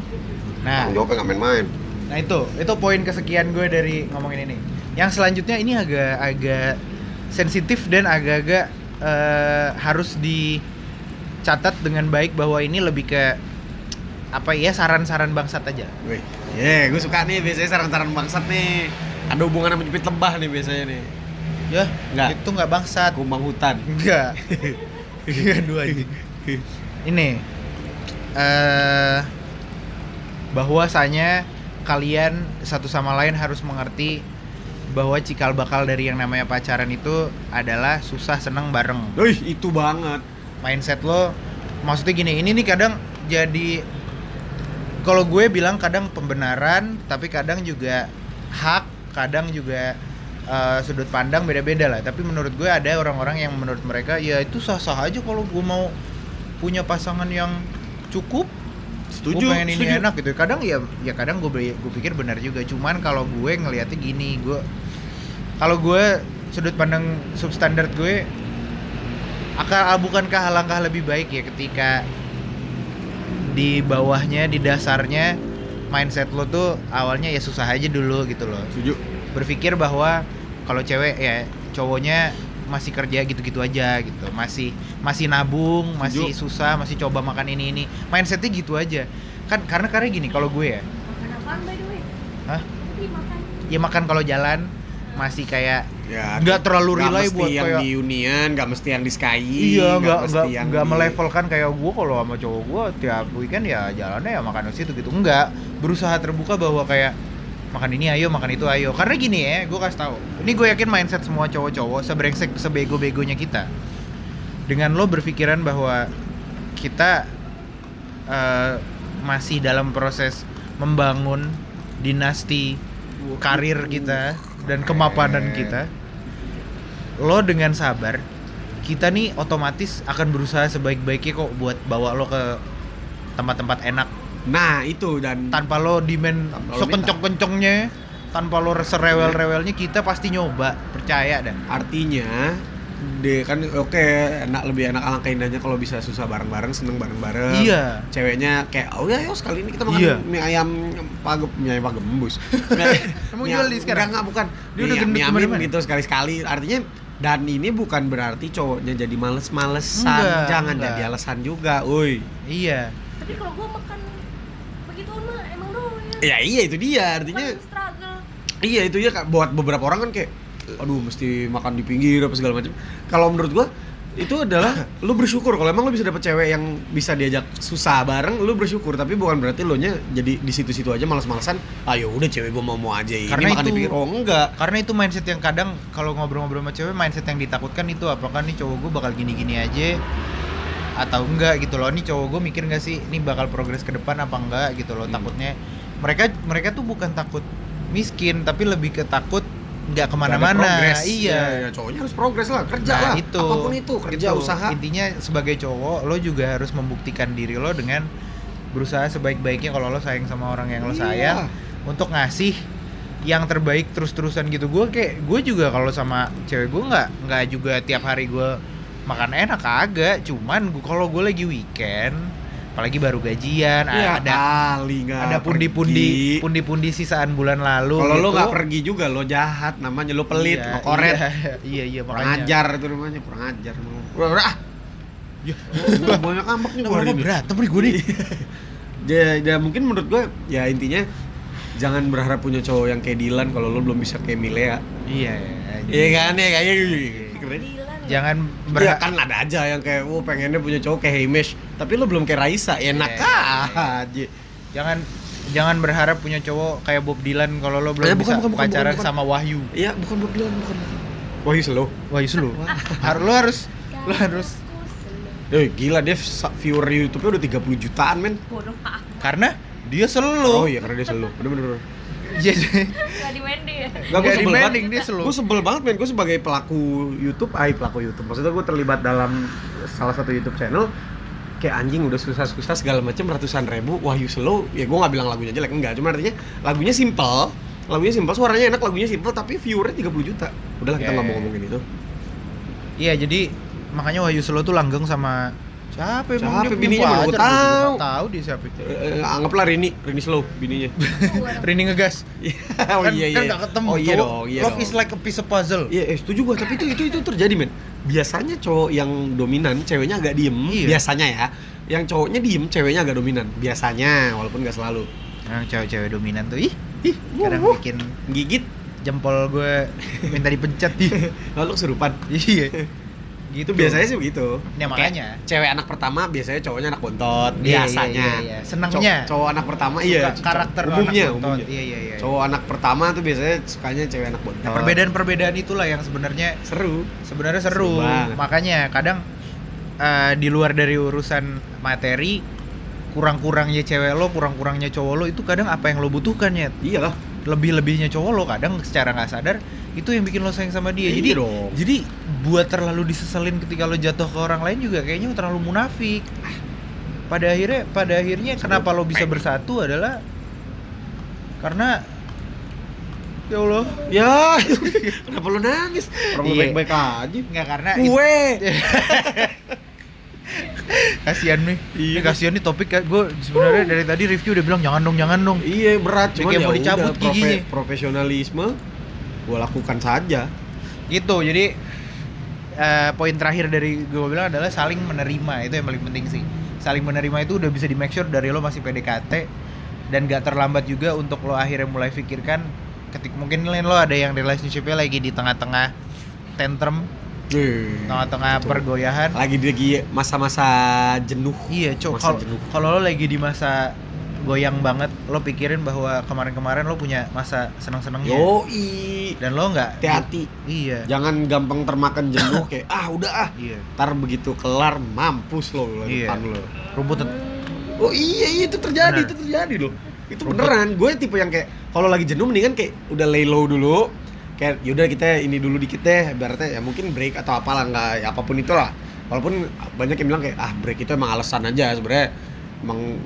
Nah, Tanggung jawabnya nggak main-main. Nah itu, itu poin kesekian gue dari ngomongin ini. Yang selanjutnya ini agak agak sensitif dan agak-agak eh, harus dicatat dengan baik bahwa ini lebih ke apa ya saran-saran bangsat aja. Wih, yeah, gue suka nih biasanya saran-saran bangsat nih. Ada hubungan sama jepit lebah nih biasanya nih. Ya, Nggak. itu nggak bangsat. Kumbang hutan. Enggak. Iya dua aja. Ini eh bahwasanya kalian satu sama lain harus mengerti bahwa cikal bakal dari yang namanya pacaran itu adalah susah seneng bareng. Wih, itu banget. Mindset lo maksudnya gini, ini nih kadang jadi kalau gue bilang kadang pembenaran, tapi kadang juga hak, kadang juga eh, sudut pandang beda-beda lah. Tapi menurut gue ada orang-orang yang menurut mereka ya itu sah-sah aja kalau gue mau punya pasangan yang cukup Setuju, gue pengen ini setuju. enak gitu kadang ya ya kadang gue gue pikir benar juga cuman kalau gue ngelihatnya gini gue kalau gue sudut pandang substandard gue akan bukankah alangkah lebih baik ya ketika di bawahnya di dasarnya mindset lo tuh awalnya ya susah aja dulu gitu loh Setuju. berpikir bahwa kalau cewek ya cowoknya masih kerja gitu-gitu aja gitu masih masih nabung masih susah masih coba makan ini ini mindsetnya gitu aja kan karena karena gini kalau gue ya Makan apaan by the way? Hah? Ini makan. ya makan kalau jalan masih kayak Ya, nggak terlalu nggak relay mesti buat yang kayak di Union, nggak mesti yang di Sky. iya nggak mesti nggak yang nggak di- melevelkan kayak gue kalau sama cowok gue tiap weekend ya jalannya ya makan di situ gitu. Enggak berusaha terbuka bahwa kayak makan ini ayo makan itu ayo. Karena gini ya gue kasih tahu ini gue yakin mindset semua cowok-cowok sebrengsek sebego-begonya kita. Dengan lo berpikiran bahwa kita eh, masih dalam proses membangun dinasti karir kita dan kemapanan kita lo dengan sabar kita nih otomatis akan berusaha sebaik-baiknya kok buat bawa lo ke tempat-tempat enak. Nah, itu dan tanpa lo demand sekencong-kencongnya tanpa lo serewel-rewelnya kita pasti nyoba percaya dah artinya de kan oke enak lebih enak alangkah indahnya kalau bisa susah bareng-bareng seneng bareng-bareng. Iya. Ceweknya kayak oh ya yo sekali ini kita makan Iya. mie ayam pagem mie ayam pagembus Emang jual di sekarang? enggak, enggak bukan. Dia udah Mie- gendut mie gitu sekali-sekali. Artinya dan ini bukan berarti cowoknya jadi males-malesan. Enggak, jangan enggak. jadi alasan juga woi. Iya. Tapi kalau gue makan begituan mah emang doyan ya. Iya itu dia. Artinya struggle. Iya itu ya Kak. buat beberapa orang kan kayak aduh mesti makan di pinggir apa segala macam. Kalau menurut gua itu adalah lu bersyukur. Kalau emang lu bisa dapet cewek yang bisa diajak susah bareng lu bersyukur. Tapi bukan berarti lu nya jadi di situ-situ aja malas-malasan ayo udah cewek gua mau mau aja ini Karena makan di itu- pinggir. Oh enggak. Karena itu mindset yang kadang kalau ngobrol-ngobrol sama cewek mindset yang ditakutkan itu apakah nih cowok gue bakal gini-gini aja atau enggak? Gitu loh. Ini cowok gue mikir nggak sih ini bakal progres ke depan apa enggak? Gitu loh. Hmm. takutnya mereka mereka tuh bukan takut miskin tapi lebih ke takut nggak ke mana-mana. iya. Ya, ya, cowoknya harus progres lah kerja Nah, lah. itu. Apa pun itu kerja Itu. usaha. Intinya sebagai cowok lo juga harus membuktikan diri lo dengan berusaha sebaik-baiknya kalau lo sayang sama orang yang lo Iya. sayang untuk ngasih yang terbaik terus-terusan gitu. Gue kayak gue juga kalau sama cewek gue nggak nggak juga tiap hari gue makan enak kagak. Cuman gua- kalau gue lagi weekend apalagi baru gajian Iya, ada kali ada pundi-pundi pundi-pundi sisaan bulan lalu kalau lo gitu. nggak pergi juga lo jahat namanya lo pelit Iya, lo koret. iya iya, iya kurang makanya. ajar itu namanya kurang ajar udah udah ah. Ya. Gua banyak ngambek nih ini. berantem nih gue nih. Ya, ya mungkin menurut gue ya intinya jangan berharap punya cowok yang kayak Dilan kalau lo belum bisa kayak Milea. Iya iya kan ya kayak keren Dilan jangan Ya kan ada aja yang kayak, oh pengennya punya cowok kayak Hamish. Tapi lo belum kayak Raisa, enak Iya. aja. Jangan jangan berharap punya cowok kayak Bob Dylan kalau lo belum Eh, bukan, bisa bukan, bukan, pacaran bukan, bukan. sama Wahyu. Iya, bukan buat Dilan, bukan Wahyu slow Wahyu lu. harus lo harus lo harus. Eh gila, Dev, sa- viewer Youtube-nya udah 30 jutaan men. Karena dia selalu. Oh iya, karena dia slow, bener-bener Iya. nggak di Wendy ya? Gak, gue Nggak sebel dibanding, banget dia slow. Gue sebel banget men, gue sebagai pelaku YouTube Ay, pelaku YouTube, maksudnya gue terlibat dalam salah satu YouTube channel Kayak anjing udah susah-susah segala macam ratusan ribu Wahyu slow, ya gue gak bilang lagunya jelek, enggak. Cuma artinya lagunya simple. Lagunya simple, suaranya enak, lagunya simple Tapi viewernya 30 juta. Udahlah kita Ya, nggak mau ya. ngomongin itu. Iya jadi makanya Wahyu Selo tuh langgeng sama siapa emang Siapa dia punya bininya mana juga tahu. tahu dia siapa itu. Eh, Anggaplah Rini, Rini slow bininya Rini ngegas. Oh kan, iya iya kan gak ketemu Oh iya cowok. dong, iya Love dong. is like a piece of puzzle. Iya, eh, setuju gua, tapi itu itu itu terjadi, men. Biasanya cowok yang dominan, ceweknya agak diem. Iya. Biasanya ya. Yang cowoknya diem, ceweknya agak dominan. Biasanya, walaupun nggak selalu. Yang cewek-cewek dominan tuh ih, ih kadang wuh. bikin Gigit, jempol gue minta dipencet ih. lalu kesurupan. Iya. Gitu Itu biasanya sih begitu. Ya, makanya. Kayak cewek anak pertama biasanya cowoknya anak bontot. Iya, biasanya. iya, iya, iya. Senengnya. Cow- cowok anak pertama Suka iya. karakter umumnya, anak bontot. umumnya. Iya iya iya. Cowok anak pertama tuh biasanya sukanya cewek anak bontot. Nah, perbedaan-perbedaan itulah yang sebenarnya seru. sebenarnya Seru seru. Makanya kadang eh, di luar dari urusan materi kurang-kurangnya cewek lo, kurang-kurangnya cowok lo itu kadang apa yang lo butuhkan ya. Iyalah. Lebih-lebihnya cowok lo kadang secara nggak sadar itu yang bikin lo sayang sama dia. Iya Jadi dong. jadi buat terlalu diseselin ketika lo jatuh ke orang lain juga kayaknya terlalu munafik. Pada akhirnya pada akhirnya kenapa lo bisa bersatu adalah karena ya Allah Ya, kenapa lu nangis? Orang Iya. baik-baik aja. nggak karena Gue. kasihan nih Iya. kasihan nih topik gue sebenarnya dari tadi review udah bilang jangan dong jangan dong Iya berat, cuma ya mau dicabut udah, giginya. profesionalisme gue lakukan saja. gitu jadi eh, poin terakhir dari gue bilang adalah saling menerima itu yang paling penting sih saling menerima itu udah bisa di make sure dari lo masih PDKT dan gak terlambat juga untuk lo akhirnya mulai pikirkan ketik mungkin lo ada yang relationshipnya lagi di tengah-tengah tantrum tengah-tengah Betul. pergoyahan Lagi lagi masa-masa jenuh. Iya, cok. Kalau lo lagi di masa goyang banget, lo pikirin bahwa kemarin-kemarin lo punya masa senang-senangnya. Yoi. Dan lo nggak Hati-hati. Iya. Jangan gampang termakan jenuh kayak ah udah ah. Iya. Ntar begitu kelar mampus lo lo Iya. depan lo. Rumput Oh iya iya itu terjadi Bener. itu terjadi loh. Itu Rumput. beneran. Gue tipe yang kayak kalau lagi jenuh mendingan kayak udah lay low dulu. Kayak yaudah kita ini dulu dikit deh. Ibaratnya ya mungkin break atau apalah nggak ya apa pun itulah. Walaupun banyak yang bilang kayak ah break itu emang alasan aja sebenarnya. Emang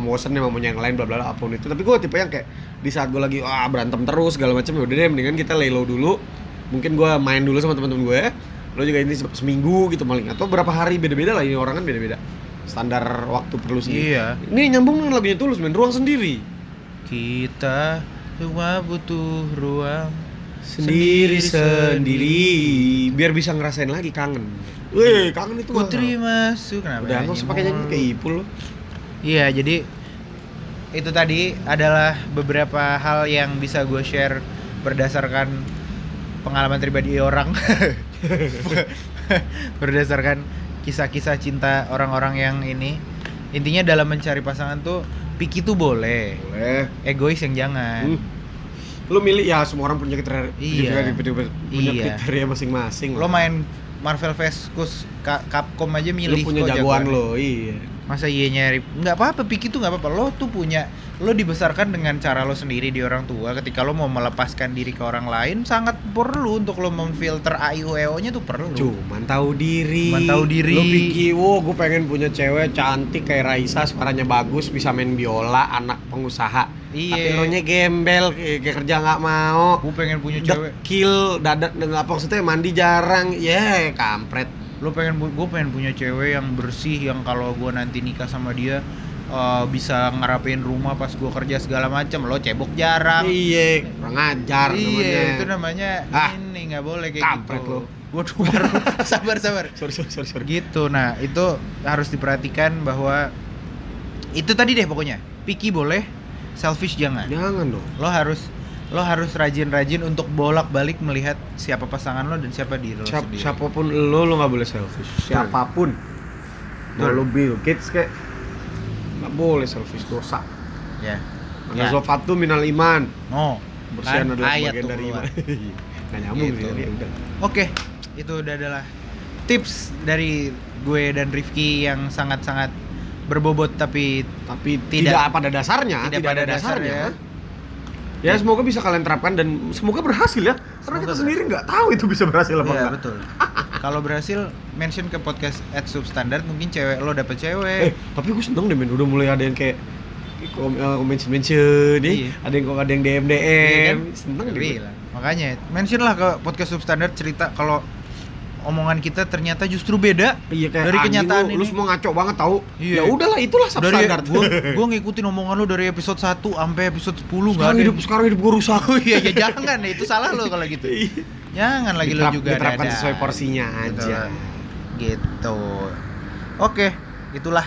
bosen emang mau yang lain bla bla bla apa pun itu. Tapi gue tipe yang kayak di saat gue lagi wah berantem terus segala macam ya udah deh mendingan kita lay low dulu. Mungkin gue main dulu sama teman-teman gue lo juga ini se- seminggu gitu paling atau berapa hari beda-beda lah ini orang kan beda-beda. Standar waktu perlu sendiri Iya. ini nyambung dengan lagunya tulus main ruang sendiri. Kita cuma butuh ruang sendiri sendiri biar bisa ngerasain lagi kangen. Wih, kangen itu. Putri masuk kenapa? Udah nggak usah pakai nyanyi kayak Ipul. Iya, jadi itu tadi adalah beberapa hal yang bisa gue share berdasarkan pengalaman pribadi orang, berdasarkan kisah-kisah cinta orang-orang yang ini. Intinya dalam mencari pasangan tuh picky tuh boleh, Boleh. egois yang jangan. Hmm. Lu milih ya semua orang punya kriteria Iya. punya kriteria, punya Iya. kriteria masing-masing. Lo main Marvel vs Capcom aja lu milih punya kok jagoan jagoannya. lo, iya. masa iya nyari nggak apa-apa pikir tuh nggak apa-apa lo tuh punya lo dibesarkan dengan cara lo sendiri di orang tua ketika lo mau melepaskan diri ke orang lain sangat perlu untuk lo memfilter a i u e o nya tuh perlu Cuman tahu diri. Cuman tahu diri. Lu pikir, wow, gue pengen punya cewek cantik kayak Raisa, suaranya bagus, bisa main biola, anak pengusaha. Iya. Tapi lo nya gembel, kayak kerja nggak mau. gue pengen punya cewek Dekil, dadat, apa maksudnya mandi jarang. Ya, kampret. lo pengen gue pengen punya cewek yang bersih yang kalau gue nanti nikah sama dia eh, bisa ngerapin rumah pas gue kerja segala macam lo cebok jarang Iya, kurang ajar iya itu namanya Ah, ini nggak boleh kayak kampret gitu lo. Waduh, baru sabar sabar Sorry, sorry, sorry, sorry. gitu nah itu harus diperhatikan bahwa itu tadi deh pokoknya picky boleh selfish jangan Jangan dong. lo harus lo harus rajin-rajin untuk bolak-balik melihat siapa pasangan lo dan siapa diri lo Siap, sendiri siapa pun lo lo nggak boleh selfish. Siapa pun. Mau Betul. lo Bill Gates kayak nggak boleh selfish dosa. ya Karena Ya. zofatu minal iman. oh Bersihan kan adalah ayat bagian dari iman. Nggak nyambung Gitu. sih, ya udah. oke itu udah adalah tips dari gue dan Rifki yang sangat-sangat berbobot tapi Tapi Tidak. tidak, pada dasarnya, Tidak tidak, pada dasarnya. dasarnya. Ya semoga bisa kalian terapkan dan semoga berhasil ya. Karena kita Semoga sendiri nggak tahu itu bisa berhasil apa Iya enggak. betul. Kalau berhasil mention ke podcast at substandard mungkin cewek lo dapet Eh, cewek. tapi gue seneng deh men, udah mulai ada yang kayak kom eh, mention mention nih, Iya. ada yang kok ada yang DM DM, Iya kan? seneng deh. Makanya mention lah ke podcast substandard cerita kalau omongan kita ternyata justru beda Iya kayak Dari kenyataan lu, lu ini. semua ngaco banget tahu. Iya. Ya udahlah itulah dari substandard. gua gua ngikutin omongan lo dari episode 1 sampai episode 10 enggak sekarang ada. hidup sekarang hidup gue rusak. Oh iya ya jangan ya itu salah lo kalau gitu. Jangan lagi lo Diterap- juga diterapkan dadah. sesuai porsinya aja. Betul. Gitu. Oke, itulah